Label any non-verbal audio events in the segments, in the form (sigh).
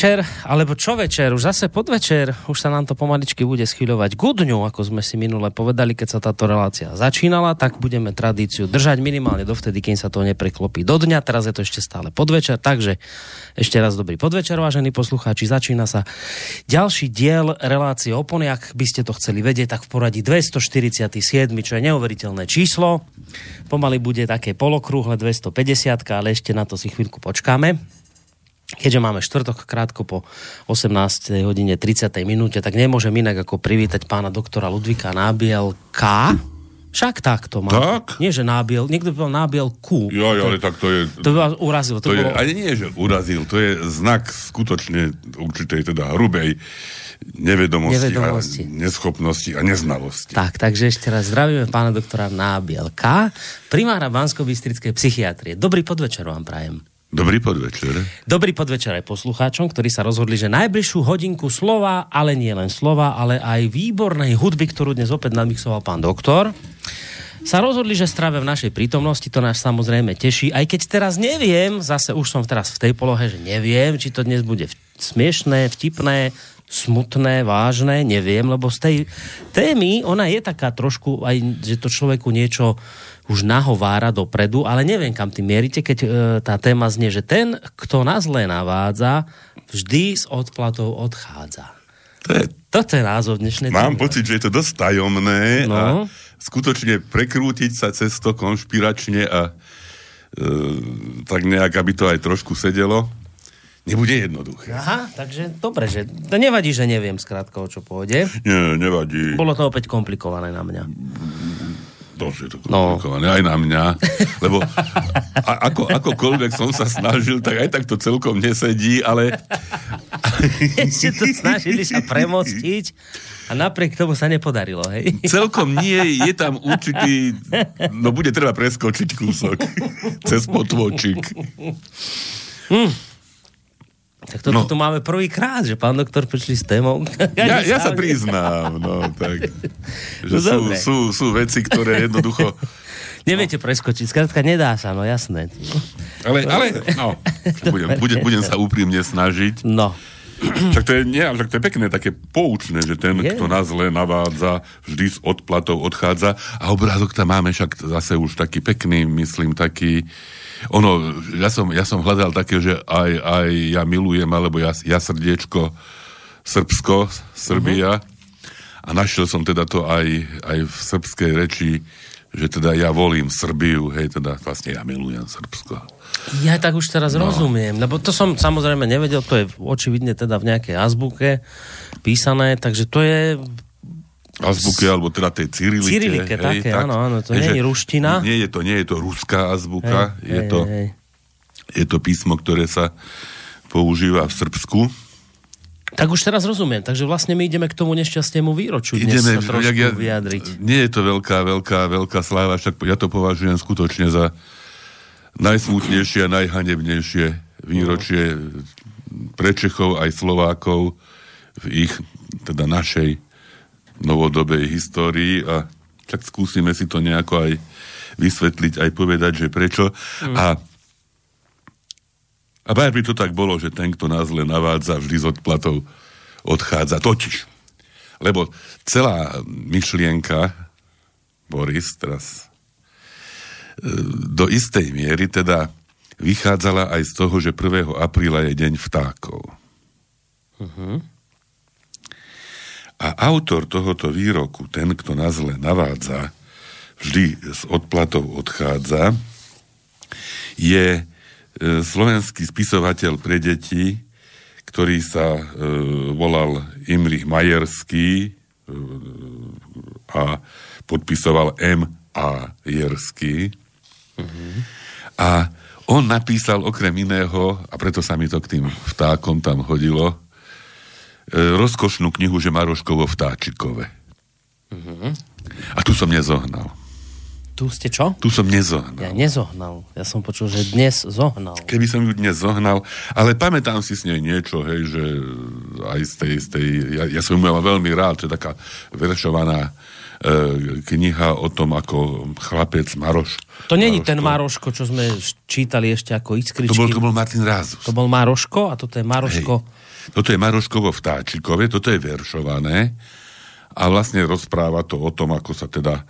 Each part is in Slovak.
Večer, alebo čo večer, už zase podvečer, už sa nám to pomaličky bude schyľovať k dňu, ako sme si minule povedali, keď sa táto relácia začínala, tak budeme tradíciu držať minimálne dovtedy, kým sa to nepreklopí do dňa, teraz je to ešte stále podvečer, takže ešte raz dobrý podvečer, vážení poslucháči, začína sa ďalší diel relácie Opony, ak by ste to chceli vedieť, tak v poradí 247, čo je neuveriteľné číslo, pomaly bude také polokrúhle 250, ale ešte na to si chvíľku počkáme keďže máme štvrtok krátko po 18. hodine 30. minúte, tak nemôžem inak ako privítať pána doktora Ludvika Nábielka. Však tak to má. Tak? Nie, že nábiel, niekto by bol nábiel Q. Jo, jo, ale tak to je... To by vás urazilo. To, To, je, ale nie, že urazil, to je znak skutočne určitej teda hrubej nevedomosti, Nevedomosti. a neschopnosti a neznalosti. Tak, takže ešte raz zdravíme pána doktora Nábielka, primára Bansko-Bystrickej psychiatrie. Dobrý podvečer vám prajem. Dobrý podvečer. Dobrý podvečer aj poslucháčom, ktorí sa rozhodli, že najbližšiu hodinku slova, ale nie len slova, ale aj výbornej hudby, ktorú dnes opäť nadmixoval pán doktor, sa rozhodli, že strávia v našej prítomnosti, to nás samozrejme teší, aj keď teraz neviem, zase už som teraz v tej polohe, že neviem, či to dnes bude smiešné, vtipné, smutné, vážne, neviem, lebo z tej témy, ona je taká trošku, aj, že to človeku niečo už nahovára dopredu, ale neviem, kam tým mierite, keď e, tá téma znie, že ten, kto na zlé navádza, vždy s odplatou odchádza. To je, Toto je názov dnešnej mám témy. pocit, že je to dosť tajomné No. a skutočne prekrútiť sa cez to konšpiračne a e, tak nejak, aby to aj trošku sedelo, nebude jednoduché. Aha, takže dobre, že to nevadí, že neviem skrátka, o čo pôjde. Nie, nevadí. Bolo to opäť komplikované na mňa. Je to No. komplikované, aj na mňa. Lebo a, ako, akokoľvek som sa snažil, tak aj tak to celkom nesedí, ale (laughs) Ešte to snažili sa premostiť a napriek tomu sa nepodarilo, hej? celkom nie, je tam určitý, no bude treba preskočiť kúsok (laughs) cez potvočík. Tak toto No. tu máme prvýkrát, že pán doktor prišli s témou. (laughs) Ja, ja sa priznám, no tak, (laughs) že No sú, sú, sú veci, ktoré jednoducho, (laughs) Neviete preskočiť, skrátka nedá sa, no jasné. ale, ale no, budem, budem, budem sa úprimne snažiť. No, (clears throat) Však to je, nie, však to je pekné, také poučné, že ten, Je. kto na zle navádza, vždy s odplatou odchádza. A obrázok tam máme však zase už taký pekný, myslím, taký... Ono, ja som, ja som hľadal také, že aj, aj ja milujem, alebo ja, ja srdiečko Srbsko, Srbia. A našiel som teda to aj, aj v srbskej reči, že teda ja volím Srbiu, hej, teda vlastne ja milujem Srbsko. ja tak už teraz No. rozumiem, lebo to som samozrejme nevedel, to je očividne teda v nejakej azbuke písané, takže to je azbuke, alebo teda tej cyrilike. Cyrilike, také, áno, áno, to nie že je ruština. Nie je to, nie je to ruská azbuka, Hej, je, hej, to, hej. je to písmo, ktoré sa používa v Srbsku. Tak už teraz rozumiem, takže vlastne my ideme k tomu nešťastnému výročiu dnes sa trošku ja- vyjadriť. Nie je to veľká, veľká, veľká sláva, však ja to považujem skutočne za najsmutnejšie a najhanebnejšie výročie pre Čechov aj Slovákov v ich, teda našej novodobej histórii a tak skúsime si to nejako aj vysvetliť, aj povedať, že prečo. Mm. A a baj by to tak bolo, že ten, kto nás zle navádza, vždy z odplatov odchádza. Totiž. Lebo celá myšlienka, Boris, teraz e, do istej miery teda vychádzala aj z toho, že 1. apríla je deň vtákov. A autor tohoto výroku, ten, kto na zle navádza, vždy s odplatou odchádza, je e, slovenský spisovateľ pre deti, ktorý sa e, volal Imrich Majerský e, a podpisoval M. A. Jerský. A on napísal okrem iného, a preto sa mi to k tým vtákom tam hodilo, rozkošnú knihu, že Maroškovo vtáčikové. A tu som nezohnal. Tu ste čo? Tu som nezohnal. Ja nezohnal. Ja som počul, že dnes zohnal. Keby som ju dnes zohnal, ale pamätám si s nej niečo, hej, že aj z tej, z tej ja, ja som ju mal veľmi rád, to je taká veršovaná kniha o tom, ako chlapec Maroš... To není ten Maroško, čo sme čítali ešte ako Iskričky. To bol, to bol Martin Rázus. To bol Maroško a toto je Maroško... Hej. Toto je Maroškovo vtáčikové, toto je veršované a vlastne rozpráva to o tom, ako sa teda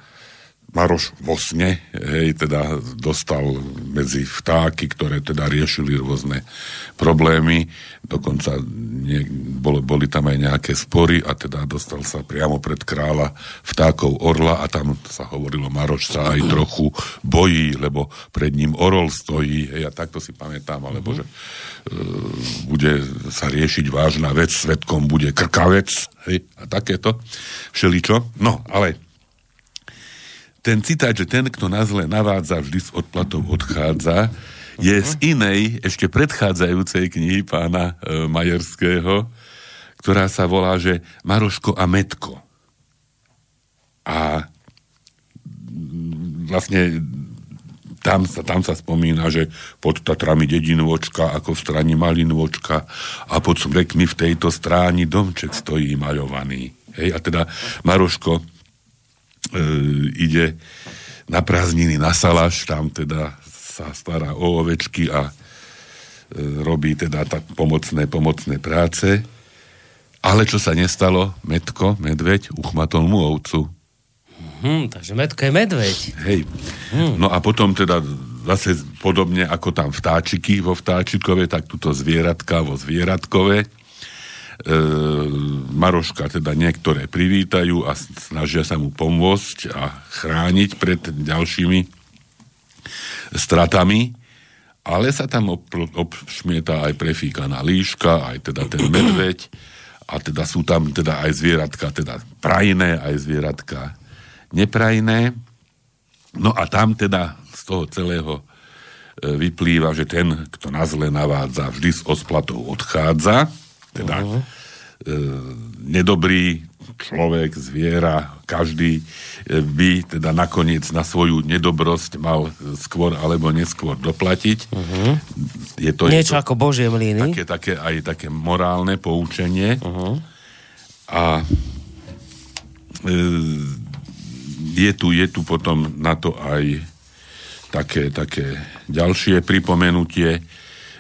Maroš vo hej, teda dostal medzi vtáky, ktoré teda riešili rôzne problémy, dokonca nie, boli, boli tam aj nejaké spory a teda dostal sa priamo pred kráľa vtákov orla a tam sa hovorilo, Maroš sa aj trochu bojí, lebo pred ním orol stojí, hej, a takto si pamätám, alebo že e, bude sa riešiť vážna vec, svetkom bude krkavec, hej, a takéto všeličo. No, ale ten citát, že ten, kto na zle navádza, vždy s odplatou odchádza, je z inej, ešte predchádzajúcej knihy pána e, Majerského, ktorá sa volá, že Maroško a Metko. A vlastne tam sa, tam sa spomína, že pod Tatrami dedinvočka, ako v strani Malinvočka a pod smrekmi v tejto stráni domček stojí maľovaný. Hej, a teda Maroško ide na prázdniny na Salaš, tam teda sa stará o ovečky a e, robí teda tak pomocné, pomocné práce. Ale čo sa nestalo? Metko, medveď, uchmatol mu ovcu. Hmm, takže Metko je medveď. Hej. Hmm. No a potom teda zase podobne ako tam vtáčiky vo vtáčikove, tak tuto zvieratka vo zvieratkove e, Maroška teda niektoré privítajú a snažia sa mu pomôcť a chrániť pred ďalšími stratami, ale sa tam ob, obšmieta aj prefíkaná líška, aj teda ten medveď a teda sú tam teda aj zvieratka, teda prajné, aj zvieratka neprajné. No a tam teda z toho celého e, vyplýva, že ten, kto na zle navádza, vždy s osplatou odchádza teda uh-huh. e, nedobrý človek, zviera, každý e, by teda nakoniec na svoju nedobrosť mal skôr alebo neskôr doplatiť. Uh-huh. Je to, Niečo je to, ako Božie mlíny. Také, také, aj také morálne poučenie. Uh-huh. A e, je, tu, je tu potom na to aj také, také ďalšie pripomenutie.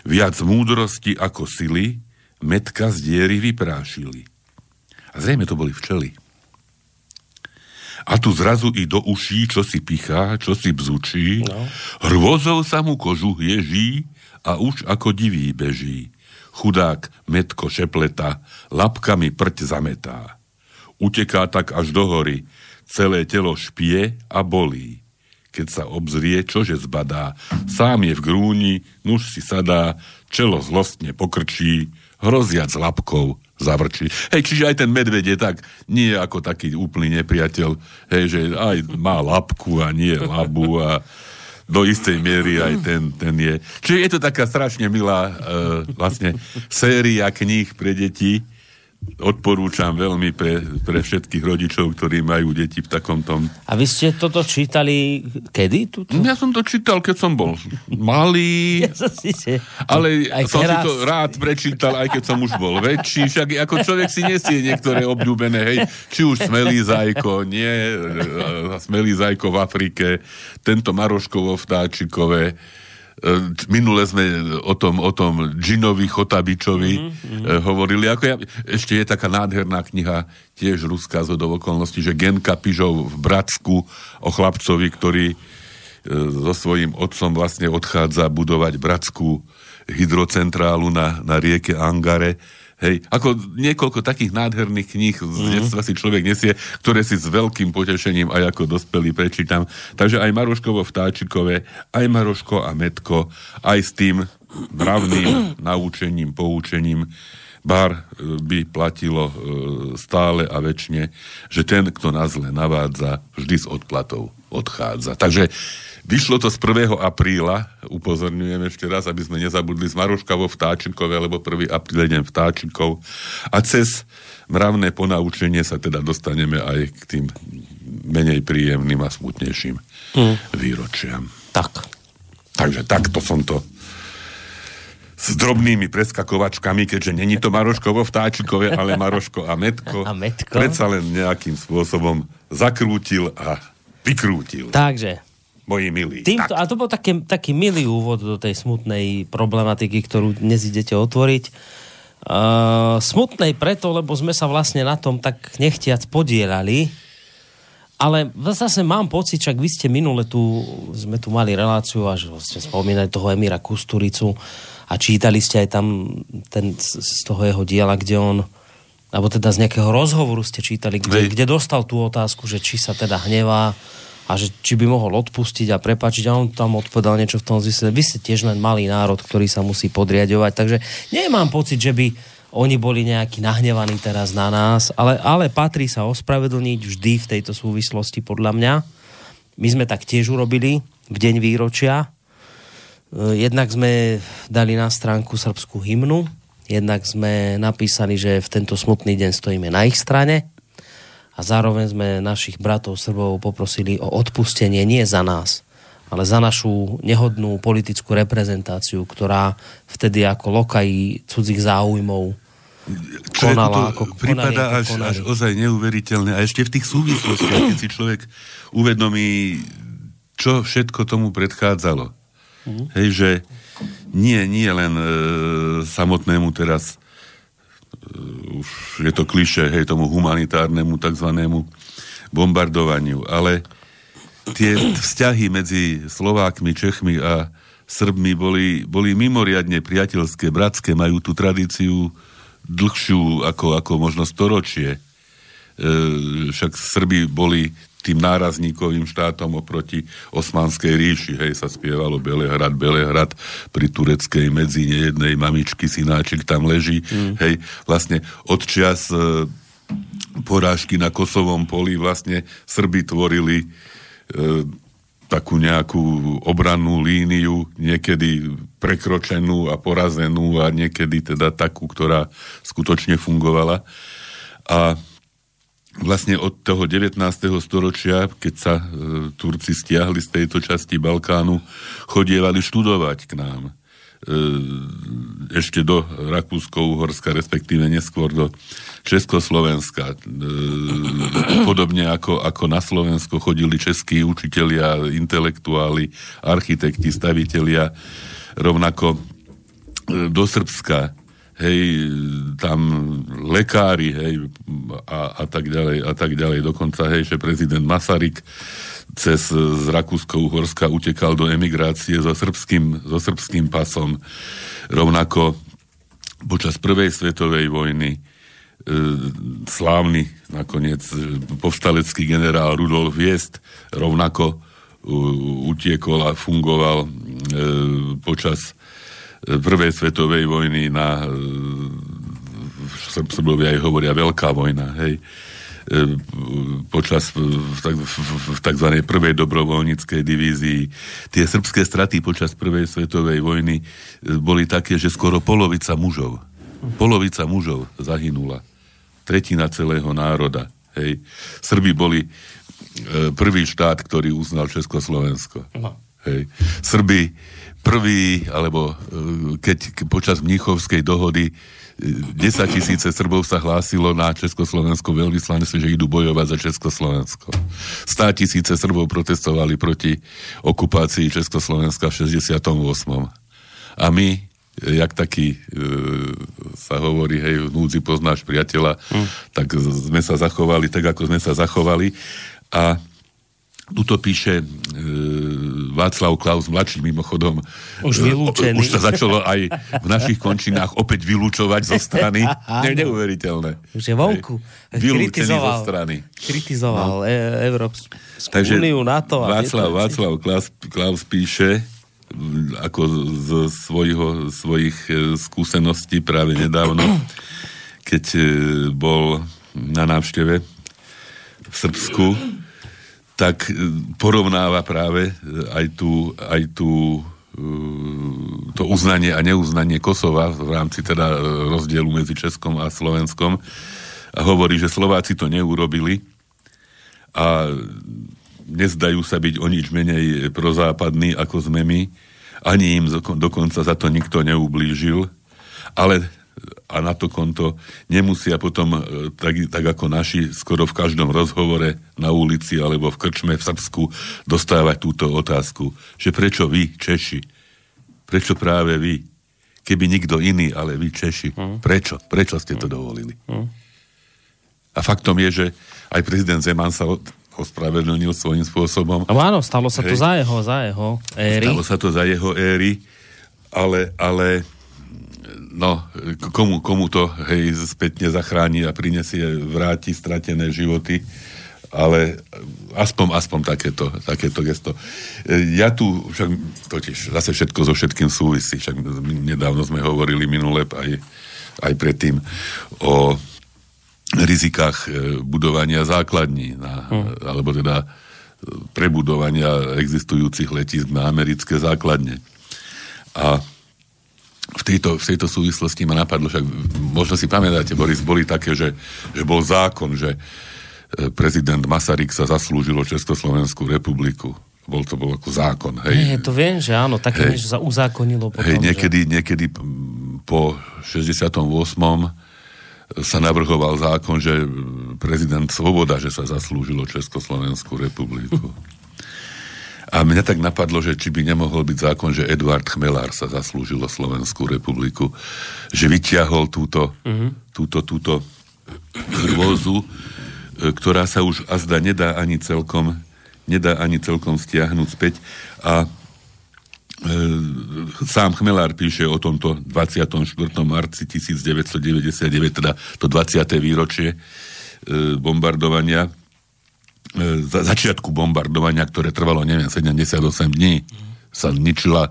Viac múdrosti ako sily, metka z diery vyprášili. A zrejme to boli včely. A tu zrazu i do uší, čo si pichá, čo si bzučí, no. hrôzou sa mu kožu ježí a už ako divý beží. Chudák metko šepleta, lapkami prť zametá. Uteká tak až do hory, celé telo špie a bolí. Keď sa obzrie, čože zbadá, sám je v grúni, nuž si sadá, čelo zlostne pokrčí, hroziac labkou zavrčí. Hej, čiže aj ten medveď je tak, nie ako taký úplný nepriateľ, hej, že aj má labku a nie labu a do istej miery aj ten, ten je. Čiže je to taká strašne milá uh, vlastne séria kníh pre deti, odporúčam veľmi pre, pre všetkých rodičov, ktorí majú deti v takom tom. A vy ste toto čítali kedy? Tuto? Ja som to čítal, keď som bol malý, (laughs) ja som si se... ale aj som teraz... si to rád prečítal, aj keď som už bol väčší, však ako človek si nesie niektoré obľúbené, hej, či už Smelý zajko, nie, Smelý zajko v Afrike, tento Maroškovo vtáčikové, E, minule sme o tom, o tom Džinovi Chotabičovi mm-hmm. hovorili. Ako ja, ešte je taká nádherná kniha, tiež ruská z okolností, že Genka Pižov v Bratsku o chlapcovi, ktorý e, so svojím otcom vlastne odchádza budovať Bratskú hydrocentrálu na, na rieke Angare Hej, ako niekoľko takých nádherných kníh z mm. detstva si človek nesie, ktoré si s veľkým potešením aj ako dospelý prečítam. Takže aj Maroškovo vtáčikové, aj Maroško a Metko, aj s tým mravným (clears throat) naučením, poučením bar e, by platilo e, stále a väčšine, že ten, kto na zle navádza, vždy s odplatou odchádza. Takže Vyšlo to z 1. apríla, upozorňujem ešte raz, aby sme nezabudli z Maroška vo Vtáčinkove, lebo 1. apríl je deň Vtáčinkov. A cez mravné ponaučenie sa teda dostaneme aj k tým menej príjemným a smutnejším mm. výročiam. Tak. Takže takto som to s drobnými preskakovačkami, keďže není to Maroškovo vtáčikové, ale Maroško a Metko. (laughs) A Metko. Predsa len nejakým spôsobom zakrútil a vykrútil. Takže, Moji milí. Týmto, Tak. a to bol taký, taký milý úvod do tej smutnej problematiky, ktorú dnes idete otvoriť. Uh, smutnej preto, lebo sme sa vlastne na tom tak nechtiac podielali, ale zase mám pocit, čak vy ste minule tu, sme tu mali reláciu a že ste spomínali toho Emíra Kusturicu a čítali ste aj tam ten, z z toho jeho diela, kde on alebo teda z nejakého rozhovoru ste čítali, kde, Hej. kde dostal tú otázku, že či sa teda hnevá a že či by mohol odpustiť a prepačiť a on tam odpovedal niečo v tom zmysle. Vy ste tiež len malý národ, ktorý sa musí podriadovať, takže nemám pocit, že by oni boli nejakí nahnevaní teraz na nás, ale, ale patrí sa ospravedlniť vždy v tejto súvislosti podľa mňa. My sme tak tiež urobili v deň výročia. E, Jednak sme dali na stránku srbskú hymnu, jednak sme napísali, že v tento smutný deň stojíme na ich strane a zároveň sme našich bratov Srbov poprosili o odpustenie nie za nás, ale za našu nehodnú politickú reprezentáciu, ktorá vtedy ako lokají cudzích záujmov Čo konala, ako konali, prípada ako až, konali. až ozaj neuveriteľné. A ešte v tých súvislostiach, keď si človek uvedomí, čo všetko tomu predchádzalo. Mhm. Hej, že nie, nie len e, samotnému teraz e, už je to kliše, hej, tomu humanitárnemu takzvanému bombardovaniu, ale tie vzťahy medzi Slovákmi, Čechmi a Srbmi boli, boli mimoriadne priateľské, bratské, majú tú tradíciu dlhšiu ako, ako možno storočie. E, však Srbi boli tým nárazníkovým štátom oproti Osmanskej ríši. Hej, sa spievalo Belehrad, Belehrad pri tureckej medzi nejednej mamičky, synáček tam leží. Mm. Hej, vlastne od čias e, porážky na Kosovom poli vlastne Srbi tvorili e, takú nejakú obrannú líniu, niekedy prekročenú a porazenú a niekedy teda takú, ktorá skutočne fungovala. A vlastne od toho 19. storočia, keď sa e, Turci stiahli z tejto časti Balkánu, chodievali študovať k nám. E, ešte do Rakúsko-Uhorska, respektíve neskôr do Československa. E, podobne ako, ako na Slovensko chodili českí učitelia, intelektuáli, architekti, stavitelia, rovnako e, do Srbska hej, tam lekári, hej, a, a tak ďalej, a tak ďalej. Dokonca, hej, že prezident Masaryk cez z Rakúsko-Uhorska utekal do emigrácie so srbským, so srbským pasom. Rovnako počas prvej svetovej vojny e, slávny nakoniec e, povstalecký generál Rudolf Viest rovnako e, utiekol a fungoval e, počas e, prvej svetovej vojny na e, Srb- Srbovia aj hovoria veľká vojna, hej e, počas v, tzv. prvej dobrovoľníckej divízii. Tie srbské straty počas prvej svetovej vojny e, boli také, že skoro polovica mužov, polovica mužov zahynula. Tretina celého národa. Hej. Srbi boli e, prvý štát, ktorý uznal Československo. No. Hej. Srbi prvý, alebo e, keď počas Mnichovskej dohody e, 10 tisíce Srbov sa hlásilo na Československo veľvyslanectve, že idú bojovať za Československo. 100 tisíce Srbov protestovali proti okupácii Československa v 68. A my, e, jak taký e, sa hovorí, hej, v núdzi poznáš priateľa, mm. tak sme sa zachovali tak, ako sme sa zachovali. A Tuto píše e, Václav Klaus, mladší mimochodom. Už E, vylúčený. Už sa začalo aj v našich končinách opäť vylúčovať zo strany. (laughs) Ne, neuveriteľné. Už je vonku. Hej. Vylúčený zo strany. Kritizoval no. e- Európsku Takže úniu, NATO. a Václav. Václav Klaus, Klaus píše m, ako z svojho, svojich e, skúseností práve nedávno, keď bol na návšteve v Srbsku, tak e, porovnáva práve e, aj tú, aj tú e, to uznanie a neuznanie Kosova v rámci teda rozdielu medzi Českom a Slovenskom. A hovorí, že Slováci to neurobili a nezdajú sa byť o nič menej prozápadní ako sme my, ani im dokonca za to nikto neublížil, ale a na to konto nemusia potom, e, tak, tak ako naši, skoro v každom rozhovore na ulici alebo v krčme v Srbsku dostávať túto otázku, že prečo vy, Češi, prečo práve vy, keby nikto iný, ale vy, Češi, hm. prečo, prečo ste to hm. dovolili? Hm. A faktom je, že aj prezident Zeman sa ospravedlnil svojím spôsobom. No áno, stalo sa to Hej. za jeho, za jeho éry. Stalo sa to za jeho éry, ale, ale no, komu, komu to hej, spätne zachráni a prinesie, vráti stratené životy, ale aspoň, aspoň takéto, takéto gesto. Ja tu však totiž zase všetko so všetkým súvisí, však nedávno sme hovorili minule aj, aj predtým o rizikách e, budovania základní, na, hmm. alebo teda prebudovania existujúcich letisk na americké základne. A v tejto, v tejto súvislosti ma napadlo, však možno si pamätáte, Boris, boli také, že, že bol zákon, že e, prezident Masaryk sa zaslúžil o Československú republiku. Bol to bol ako zákon. Hej. Nie, to viem, že áno, také niečo sa uzákonilo potom. Hej, niekedy, že... niekedy po 68 sa navrhoval zákon, že prezident Svoboda, že sa zaslúžilo Československú republiku. (laughs) A mňa tak napadlo, že či by nemohol byť zákon, že Eduard Chmelár sa zaslúžilo Slovenskú republiku, že vyťahol túto, mm-hmm. túto, túto hrôzu, e, ktorá sa už azda nedá ani celkom nedá ani celkom stiahnuť späť a e, sám Chmelár píše o tomto 24. marci 1999, teda to 20. výročie e, bombardovania za, začiatku bombardovania, ktoré trvalo, neviem, 78 dní, sa ničila e,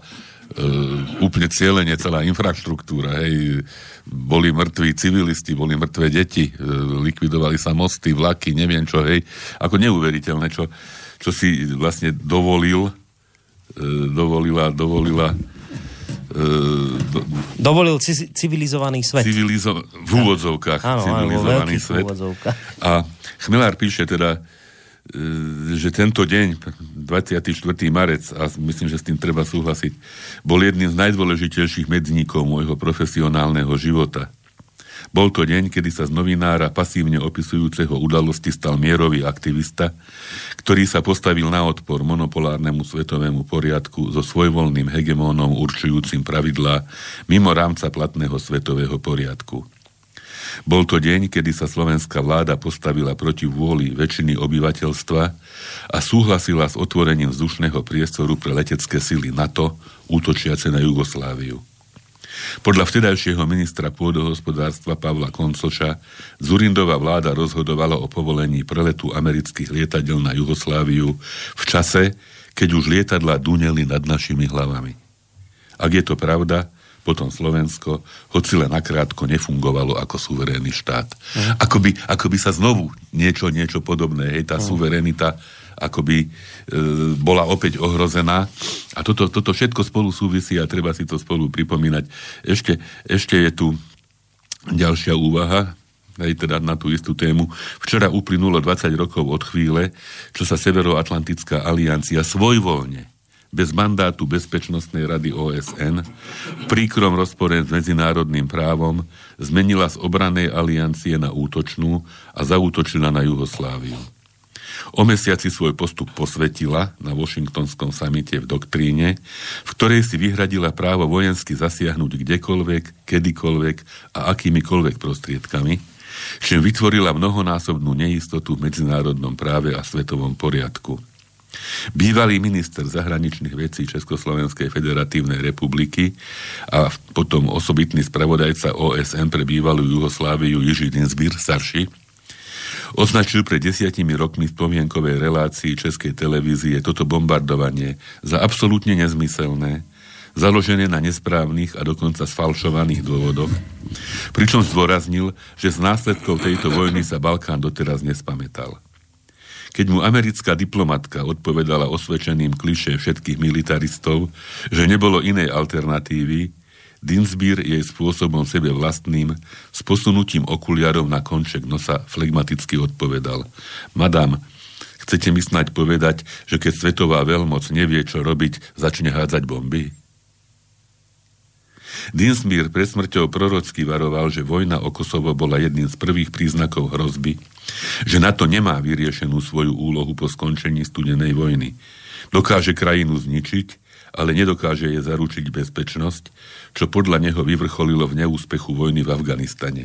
úplne cieľene celá infraštruktúra, hej, boli mŕtvi civilisti, boli mŕtve deti, e, likvidovali sa mosty, vlaky, neviem čo, hej, ako neuveriteľné, čo, čo si vlastne dovolil, e, dovolila, dovolila e, do, dovolil civilizovaný svet. Civilizo- v úvodzovkách. Áno, civilizovaný áno, svet. A Chmelár píše teda, E, že tento deň, 24. marec, a myslím, že s tým treba súhlasiť, bol jedným z najdôležitejších medzníkov môjho profesionálneho života. Bol to deň, kedy sa z novinára pasívne opisujúceho udalosti stal mierový aktivista, ktorý sa postavil na odpor monopolárnemu svetovému poriadku so svojvoľným hegemónom určujúcim pravidlá mimo rámca platného svetového poriadku. Bol to deň, kedy sa slovenská vláda postavila proti vôli väčšiny obyvateľstva a súhlasila s otvorením vzdušného priestoru pre letecké sily NATO, útočiace na Jugosláviu. Podľa vtedajšieho ministra pôdohospodárstva Pavla Koncoča Zurindová vláda rozhodovala o povolení preletu amerických lietadiel na Jugosláviu v čase, keď už lietadla duneli nad našimi hlavami. Ak je to pravda, potom Slovensko, hoci len nakrátko nefungovalo ako suverénny štát. Uh-huh. Ako, by, ako by sa znovu niečo, niečo podobné, hej, tá uh-huh. suverenita akoby e, bola opäť ohrozená. A toto, toto všetko spolu súvisí a treba si to spolu pripomínať. Ešte, ešte je tu ďalšia úvaha, aj teda na tú istú tému. Včera uplynulo 20 rokov od chvíle, čo sa Severoatlantická aliancia svojvoľne bez mandátu Bezpečnostnej rady OSN, v príkrom rozpore s medzinárodným právom, zmenila z obranej aliancie na útočnú a zaútočila na Jugosláviu. O mesiaci svoj postup posvetila na Washingtonskom samite v doktríne, v ktorej si vyhradila právo vojensky zasiahnuť kdekoľvek, kedykoľvek a akýmikoľvek prostriedkami, čím vytvorila mnohonásobnú neistotu v medzinárodnom práve a svetovom poriadku – Bývalý minister zahraničných vecí Československej federatívnej republiky a potom osobitný spravodajca OSN pre bývalú Jugosláviu Jiří Dinsbír, starší, označil pred desiatimi rokmi v pomienkovej relácii Českej televízie toto bombardovanie za absolútne nezmyselné, založené na nesprávnych a dokonca sfalšovaných dôvodoch, pričom zdôraznil, že z následkov tejto vojny sa Balkán doteraz nespamätal. Keď mu americká diplomatka odpovedala osvedčeným kliše všetkých militaristov, že nebolo inej alternatívy, Dinsbír jej spôsobom sebe vlastným s posunutím okuliarov na konček nosa flegmaticky odpovedal. Madam, chcete mi snať povedať, že keď svetová veľmoc nevie, čo robiť, začne hádzať bomby? Dinsmír pred smrťou prorocky varoval, že vojna o Kosovo bola jedným z prvých príznakov hrozby, že NATO nemá vyriešenú svoju úlohu po skončení studenej vojny. Dokáže krajinu zničiť, ale nedokáže je zaručiť bezpečnosť, čo podľa neho vyvrcholilo v neúspechu vojny v Afganistane.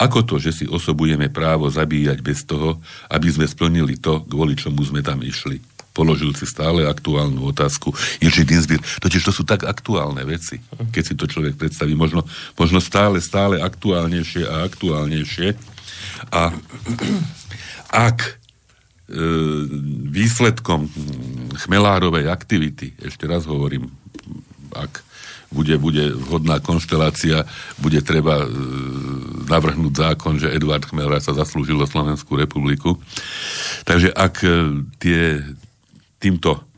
Ako to, že si osobujeme právo zabíjať bez toho, aby sme splnili to, kvôli čomu sme tam išli? Položil si stále aktuálnu otázku. Jiří Dinsbír, totiž to sú tak aktuálne veci, keď si to človek predstaví, možno, možno stále, stále aktuálnejšie a aktuálnejšie. A ak e, výsledkom chmelárovej aktivity, ešte raz hovorím, ak bude, bude vhodná konštelácia, bude treba e, navrhnúť zákon, že Eduard Chmelár sa zaslúžil o Slovenskú republiku. Takže ak e, tie týmto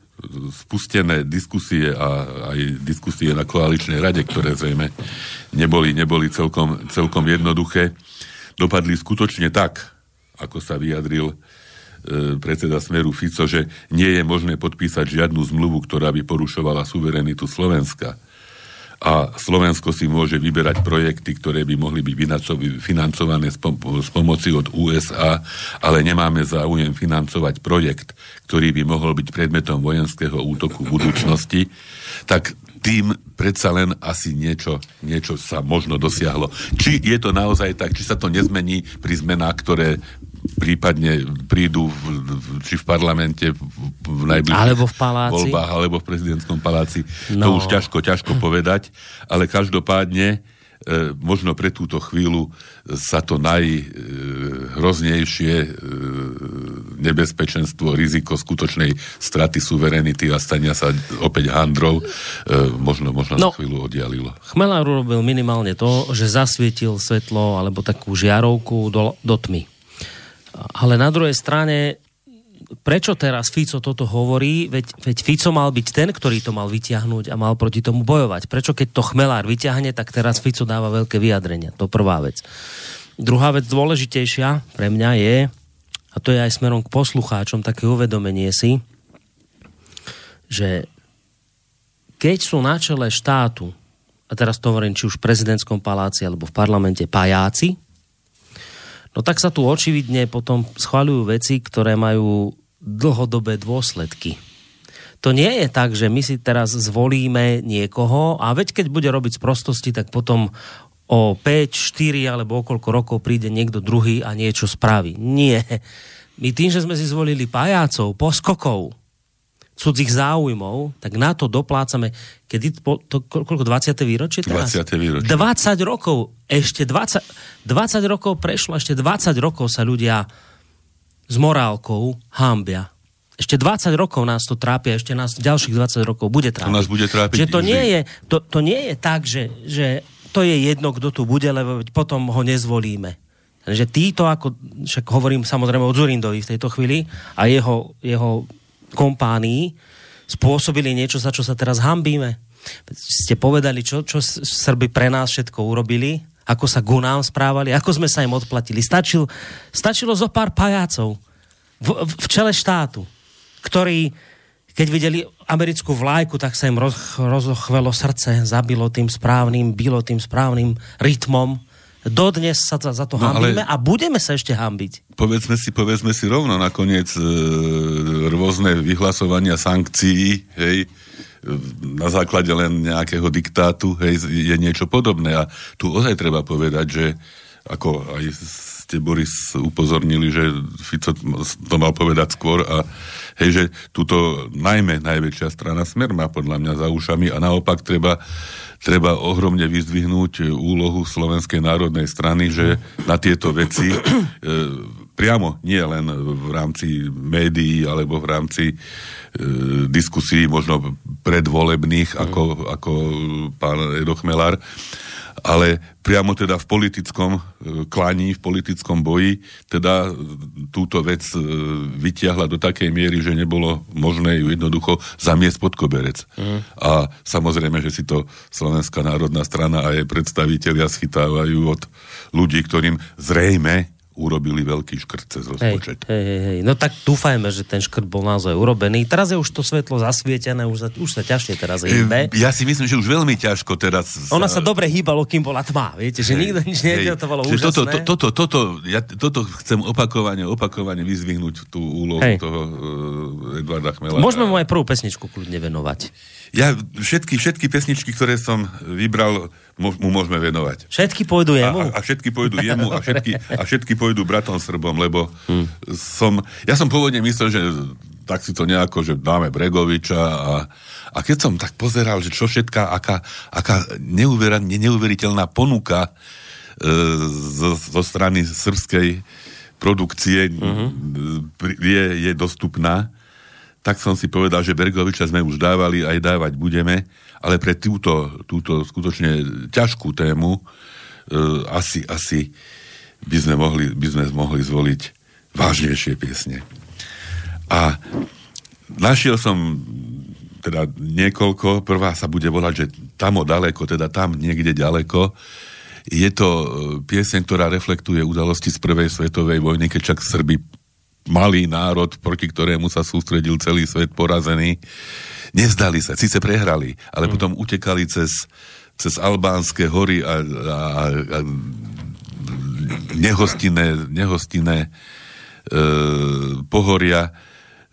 spustené diskusie a aj diskusie na koaličnej rade, ktoré zrejme neboli, neboli celkom, celkom jednoduché, dopadli skutočne tak, ako sa vyjadril e, predseda Smeru Fico, že nie je možné podpísať žiadnu zmluvu, ktorá by porušovala suverenitu Slovenska a Slovensko si môže vyberať projekty, ktoré by mohli byť financované s, pom- pomoci od USA, ale nemáme záujem financovať projekt, ktorý by mohol byť predmetom vojenského útoku v budúcnosti, tak tým predsa len asi niečo, niečo sa možno dosiahlo. Či je to naozaj tak, či sa to nezmení pri zmenách, ktoré prípadne prídu v, v, či v parlamente v, v najbližších alebo v paláci. voľbách, alebo v prezidentskom paláci. No. To už ťažko, ťažko povedať, ale každopádne e, možno pre túto chvíľu sa to najhroznejšie e, nebezpečenstvo, riziko skutočnej straty suverenity a stania sa opäť handrov e, možno, možno no, na chvíľu oddialilo. Chmelár urobil minimálne to, že zasvietil svetlo alebo takú žiarovku do, do tmy. Ale na druhej strane, prečo teraz Fico toto hovorí? Veď, veď Fico mal byť ten, ktorý to mal vyťahnuť a mal proti tomu bojovať. Prečo keď to chmelár vyťahne, tak teraz Fico dáva veľké vyjadrenia. To prvá vec. Druhá vec dôležitejšia pre mňa je, a to je aj smerom k poslucháčom, také uvedomenie si, že keď sú na čele štátu, a teraz to hovorím či už v prezidentskom paláci alebo v parlamente, pajáci, no tak sa tu očividne potom schváľujú veci, ktoré majú dlhodobé dôsledky. To nie je tak, že my si teraz zvolíme niekoho a veď keď bude robiť z prostosti, tak potom o 5, 4 alebo okolko rokov príde niekto druhý a niečo spraví. Nie. My tým, že sme si zvolili pajácov, poskokov, cudzích záujmov, tak na to doplácame, kedy, to, koľko, 20. výročie teraz? 20. výročie. 20 rokov, ešte 20, 20 rokov prešlo, ešte 20 rokov sa ľudia s morálkou hambia. Ešte 20 rokov nás to trápi, ešte nás ďalších 20 rokov bude trápiť. To nás bude trápiť. Že to, nie je, to, to nie je tak, že, že to je jedno, kto tu bude, lebo potom ho nezvolíme. Že títo, ako, však hovorím samozrejme o Zurindovi v tejto chvíli a jeho, jeho kompánii spôsobili niečo, za čo sa teraz hambíme. Ste povedali, čo, čo Srby pre nás všetko urobili, ako sa ku správali, ako sme sa im odplatili. Stačil, stačilo zo pár pajácov v, v čele štátu, ktorí, keď videli americkú vlajku, tak sa im roz, rozochvelo srdce, zabilo tým správnym, bylo tým správnym rytmom Dodnes sa za, za to no, hambíme a budeme sa ešte hambiť. Povedzme si, povedzme si rovno nakoniec e, rôzne vyhlasovania sankcií, hej, na základe len nejakého diktátu, hej, je niečo podobné. A tu ozaj treba povedať, že ako aj ste Boris upozornili, že Fico to mal povedať skôr a hej, že túto najmä najväčšia strana Smer má podľa mňa za ušami a naopak treba treba ohromne vyzdvihnúť úlohu Slovenskej národnej strany, že na tieto veci (clears throat) e, priamo, nie len v rámci médií alebo v rámci e, diskusí možno predvolebných, ako, ako pán Edo Chmelár, ale priamo teda v politickom e, klaní, v politickom boji, teda túto vec e, vytiahla do takej miery, že nebolo možné ju jednoducho zamiesť pod koberec. Mm. A samozrejme, že si to Slovenská národná strana a jej predstavitelia schytávajú od ľudí, ktorým zrejme urobili veľký škrt cez rozpočet. Hej, hej, hej. No tak dúfajme, že ten škrt bol naozaj urobený. Teraz je už to svetlo zasvietené, už sa, už sa ťažšie teraz hýbe. Ja si myslím, že už veľmi ťažko teraz... Ona sa dobre hýbalo, kým bola tma. Viete, že hej, nikto nič nevedel, to bolo úžasné. Toto, to, toto, toto, ja toto chcem opakovane, opakovane vyzvihnúť tú úlohu hej. toho uh, Edvarda Chmela. Môžeme mu aj prvú pesničku kľudne venovať. Ja všetky, všetky pesničky, ktoré som vybral, mu môžeme venovať. Všetky pôjdu jemu? A, a, a všetky pôjdu (laughs) jemu a všetky, a všetky pôjdu bratom Srbom, lebo hmm. som, ja som pôvodne myslel, že tak si to nejako, že dáme Bregoviča a, a keď som tak pozeral, že čo všetká, aká, aká neuver, neuveriteľná ponuka e, zo, zo strany srbskej produkcie mm-hmm. je, je dostupná, tak som si povedal, že Bergoviča sme už dávali, aj dávať budeme, ale pre túto, túto skutočne ťažkú tému e, asi, asi by sme, mohli, by sme mohli zvoliť vážnejšie piesne. A našiel som teda niekoľko, prvá sa bude volať, že tam ďaleko, teda tam niekde ďaleko, je to e, pieseň, ktorá reflektuje udalosti z prvej svetovej vojny, keď však Srby malý národ, proti ktorému sa sústredil celý svet porazený, nezdali sa, síce prehrali, ale mm. potom utekali cez, cez albánske hory a, a, a nehostinné, nehostinné e, pohoria,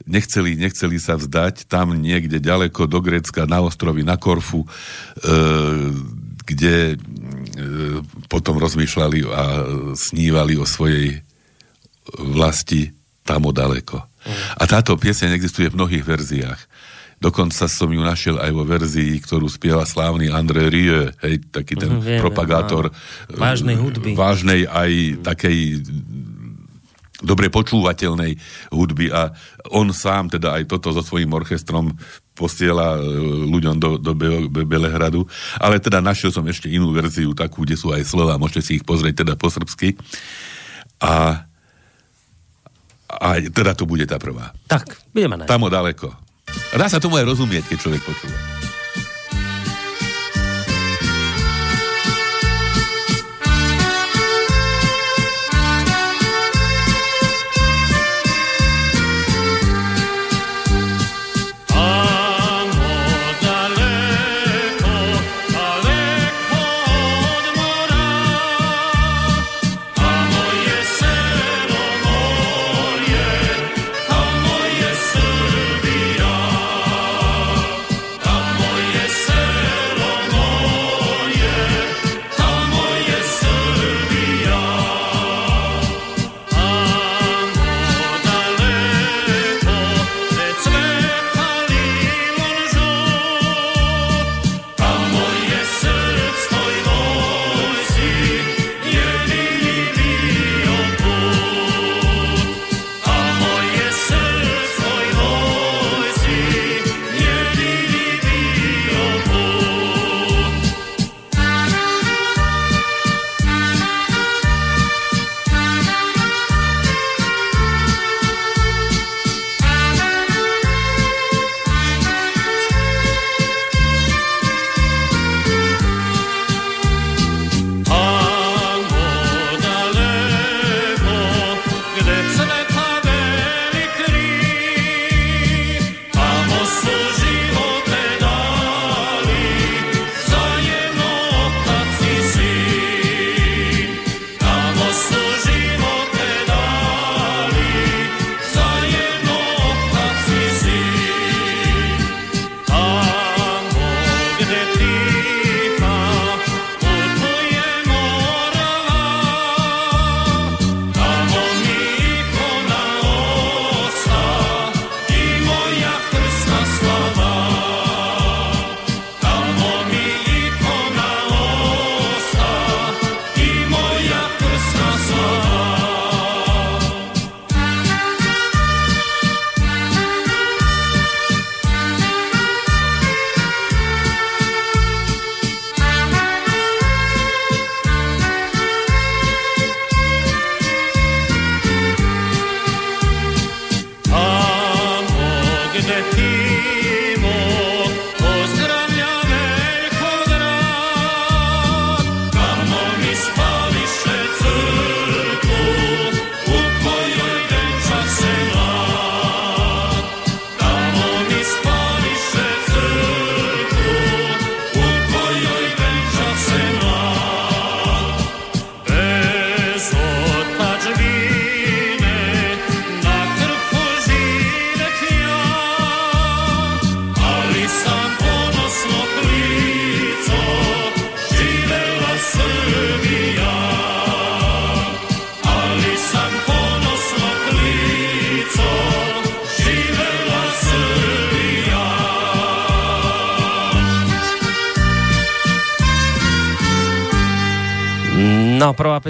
nechceli, nechceli sa vzdať. Tam niekde ďaleko do Grécka, na ostrovy, na Korfu, e, kde e, potom rozmýšľali a snívali o svojej vlasti tam daleko. A táto pieseň existuje v mnohých verziách. Dokonca som ju našiel aj vo verzii, ktorú spieva slávny André Rieu, hej, taký ten mm, propagátor vážnej hudby. Vážnej aj takej dobre počúvateľnej hudby a on sám teda aj toto so svojím orchestrom posiela e, ľuďom do, do Be- Be- Belehradu, ale teda našiel som ešte inú verziu, takú, kde sú aj slova, môžete si ich pozrieť teda po srbsky. A a teda to bude tá prvá. Tak, budeme na Tam ďaleko. Dá sa tomu aj rozumieť, keď človek počúva.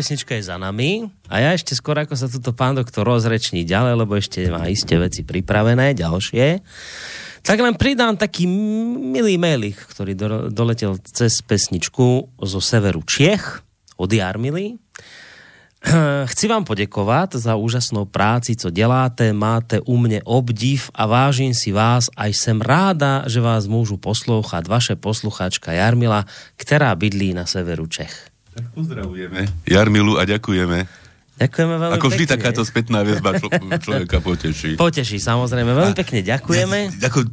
Pesnička je za nami a ja ešte skôr, ako sa tuto pán doktor rozreční ďalej, lebo ešte má isté veci pripravené, ďalšie, tak len pridám taký milý mailik, ktorý do, doletel cez pesničku zo severu Čiech od Jarmily. (clears throat) Chci vám poděkovat za úžasnou práci, co děláte, máte u mne obdiv a vážím si vás a jsem ráda, že vás môžu poslouchat vaše posluchačka Jarmila, která bydlí na severu Čech. Tak pozdravujeme Jarmilu a ďakujeme. Ďakujeme veľmi Ako vždy pekne. takáto spätná väzba člo, človeka poteší. (laughs) Poteší, samozrejme. Veľmi pekne ďakujeme. Ako,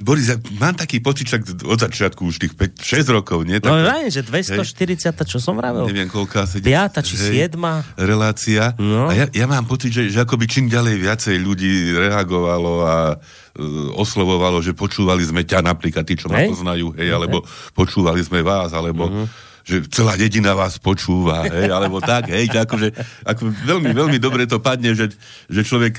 Boris, ja mám taký pocit, však od začiatku už tých 5, 6 rokov, nie? No Tak, vrajím, že 240, čo som vravel? neviem, koľká sedí. Piata či siedma. Relácia. No. A ja, ja mám pocit, že, že akoby čím ďalej viacej ľudí reagovalo a uh, oslovovalo, že počúvali sme ťa napríklad, tí, čo ma Hej. poznajú, hej, alebo počúvali sme vás, alebo že celá dedina vás počúva, hej, alebo tak, hej, že akože, ako veľmi, veľmi dobre to padne, že, že človek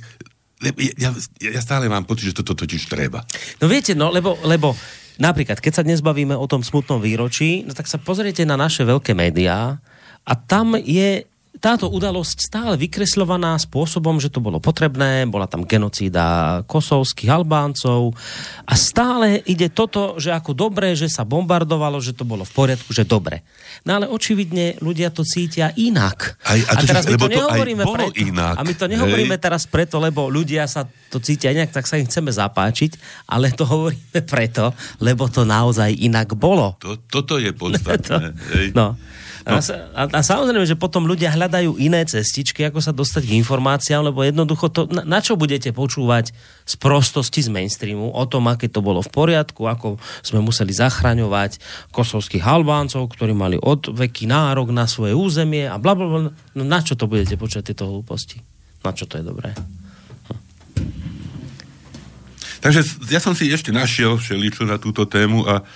ja, ja, stále mám pocit, že toto totiž treba. No viete, no, lebo, lebo napríklad, keď sa dnes bavíme o tom smutnom výročí, no tak sa pozriete na naše veľké médiá a tam je táto udalosť stále vykresľovaná spôsobom, že to bolo potrebné, bola tam genocída kosovských Albáncov a stále ide toto, že ako dobré, že sa bombardovalo, že to bolo v poriadku, že dobre. No ale očividne ľudia to cítia inak. Aj- a to, teraz že- my to to nehovoríme preto. inak, A my to nehovoríme hej. teraz preto, lebo ľudia sa to cítia inak, tak sa im chceme zapáčiť, ale to hovoríme preto, lebo to naozaj inak bolo. To, toto je podstatné. (laughs) hej. No. A, a, a samozrejme, že potom ľudia hľadajú iné cestičky, ako sa dostať k informáciám, lebo jednoducho to, na, na čo budete počúvať z prostosti z mainstreamu o tom, aké to bolo v poriadku, ako sme museli zachraňovať kosovských Albáncov, ktorí mali od veky nárok na svoje územie a bla, bla. No na čo to budete počuť tieto hlúposti? Na čo to je dobré? Takže ja som si ešte našiel všeličo na túto tému a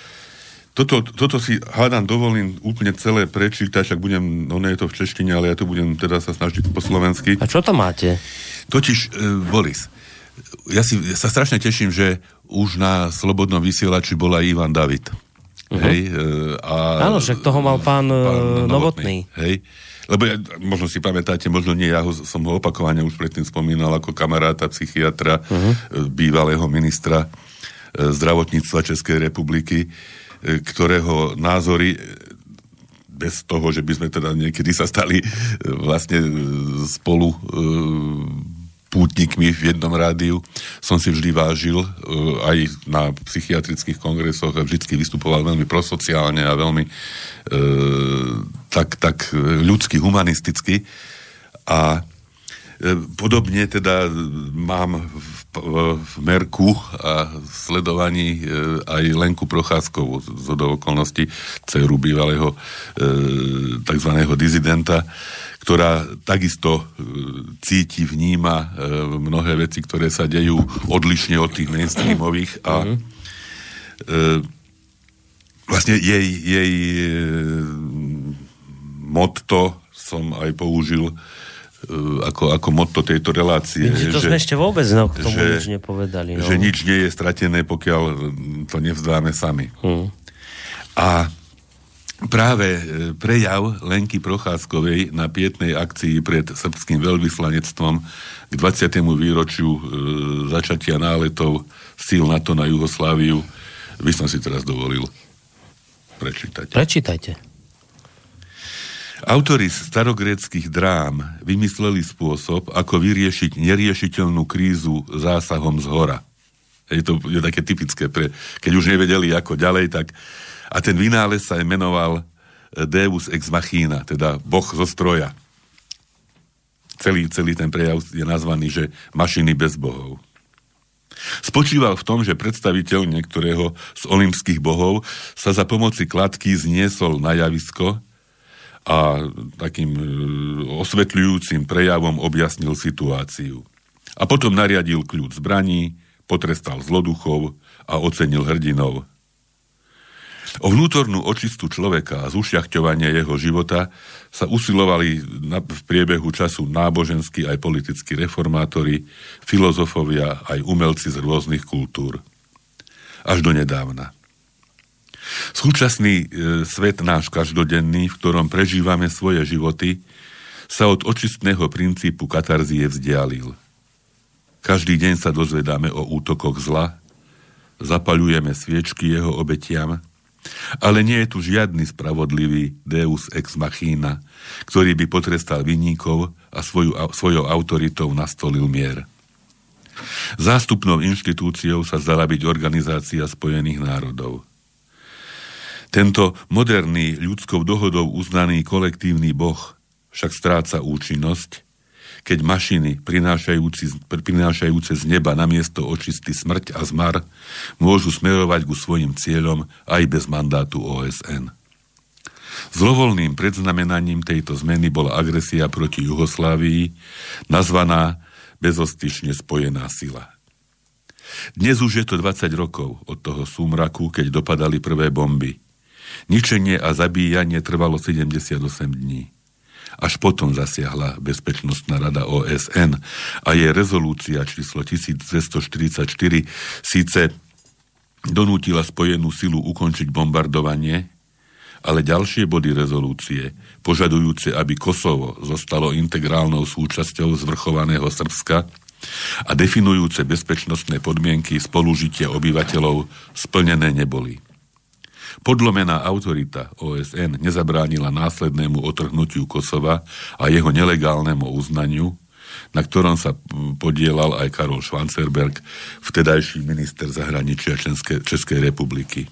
toto, toto si hádam dovolím úplne celé prečítať, však budem, no nie je to v češtine, ale ja to budem teda sa snažiť po slovensky. A čo tam máte? Totiž, e, Boris, ja, si, ja sa strašne teším, že už na Slobodnom vysielači bola Ivan David. Uh-huh. Hej, e, a, Áno, však toho mal pán, e, Novotný. Hej. Lebo ja, možno si pamätáte, možno nie, ja ho, som ho opakovane už predtým spomínal ako kamaráta, psychiatra, uh-huh. bývalého ministra e, zdravotníctva Českej republiky, ktorého názory e, bez toho, že by sme teda niekedy sa stali e, vlastne e, spolu e, pútnikmi v jednom rádiu, som si vždy vážil e, aj na psychiatrických kongresoch a vždy vystupoval veľmi prosociálne a veľmi e, tak, tak ľudsky, humanisticky. A e, podobne teda mám v, v, v Merku a sledovaní e, aj Lenku Procházkovú z do okolností dceru bývalého e, tzv. dizidenta, ktorá takisto e, cíti, vníma e, mnohé veci, ktoré sa dejú odlišne od tých mainstreamových a e, vlastne jej, jej e, motto som aj použil e, ako, ako motto tejto relácie. Vidíte, to že- sme ešte vôbec no, k tomu že- nič nepovedali. No. že nič nie je stratené, pokiaľ to nevzdáme sami. Hm. A práve e, prejav Lenky Procházkovej na pietnej akcii pred srbským veľvyslanectvom k 20. výročiu e, začatia náletov síl NATO na Jugosláviu by som si teraz dovolil prečítať. Prečítajte. Autori starogréckých drám vymysleli spôsob, ako vyriešiť neriešiteľnú krízu zásahom z hora. Je to je také typické, pre, keď už nevedeli ako ďalej, tak a ten vynález sa menoval eh, Deus ex machina, teda Boh zo stroja. Celý, celý ten prejav je nazvaný, že mašiny bez bohov. Spočíval v tom, že predstaviteľ niektorého z olympských bohov sa za pomoci kladky zniesol na javisko a takým e, osvetľujúcim prejavom objasnil situáciu. A potom nariadil kľud zbraní, potrestal zloduchov a ocenil hrdinov. O vnútornú očistu človeka a zušľachťovanie jeho života sa usilovali v priebehu času náboženskí aj politickí reformátori, filozofovia aj umelci z rôznych kultúr. Až do nedávna. Súčasný e, svet náš každodenný, v ktorom prežívame svoje životy, sa od očistného princípu katarzie vzdialil. Každý deň sa dozvedáme o útokoch zla, zapaľujeme sviečky jeho obetiam, ale nie je tu žiadny spravodlivý deus ex machina, ktorý by potrestal vinníkov a svoju, svojou autoritou nastolil mier. Zástupnou inštitúciou sa zdala byť Organizácia spojených národov. Tento moderný ľudskou dohodou uznaný kolektívny boh však stráca účinnosť, keď mašiny prinášajúce z neba na miesto očisty smrť a zmar môžu smerovať ku svojim cieľom aj bez mandátu OSN. Zlovolným predznamenaním tejto zmeny bola agresia proti Juhoslávii, nazvaná bezostyšne spojená sila. Dnes už je to 20 rokov od toho súmraku, keď dopadali prvé bomby. Ničenie a zabíjanie trvalo 78 dní. Až potom zasiahla Bezpečnostná rada OSN a jej rezolúcia číslo 1244 síce donútila spojenú silu ukončiť bombardovanie, ale ďalšie body rezolúcie, požadujúce, aby Kosovo zostalo integrálnou súčasťou zvrchovaného Srbska a definujúce bezpečnostné podmienky spolužitia obyvateľov, splnené neboli. Podlomená autorita OSN nezabránila následnému otrhnutiu Kosova a jeho nelegálnemu uznaniu, na ktorom sa podielal aj Karol Schwanzerberg, vtedajší minister zahraničia Českej, Českej republiky.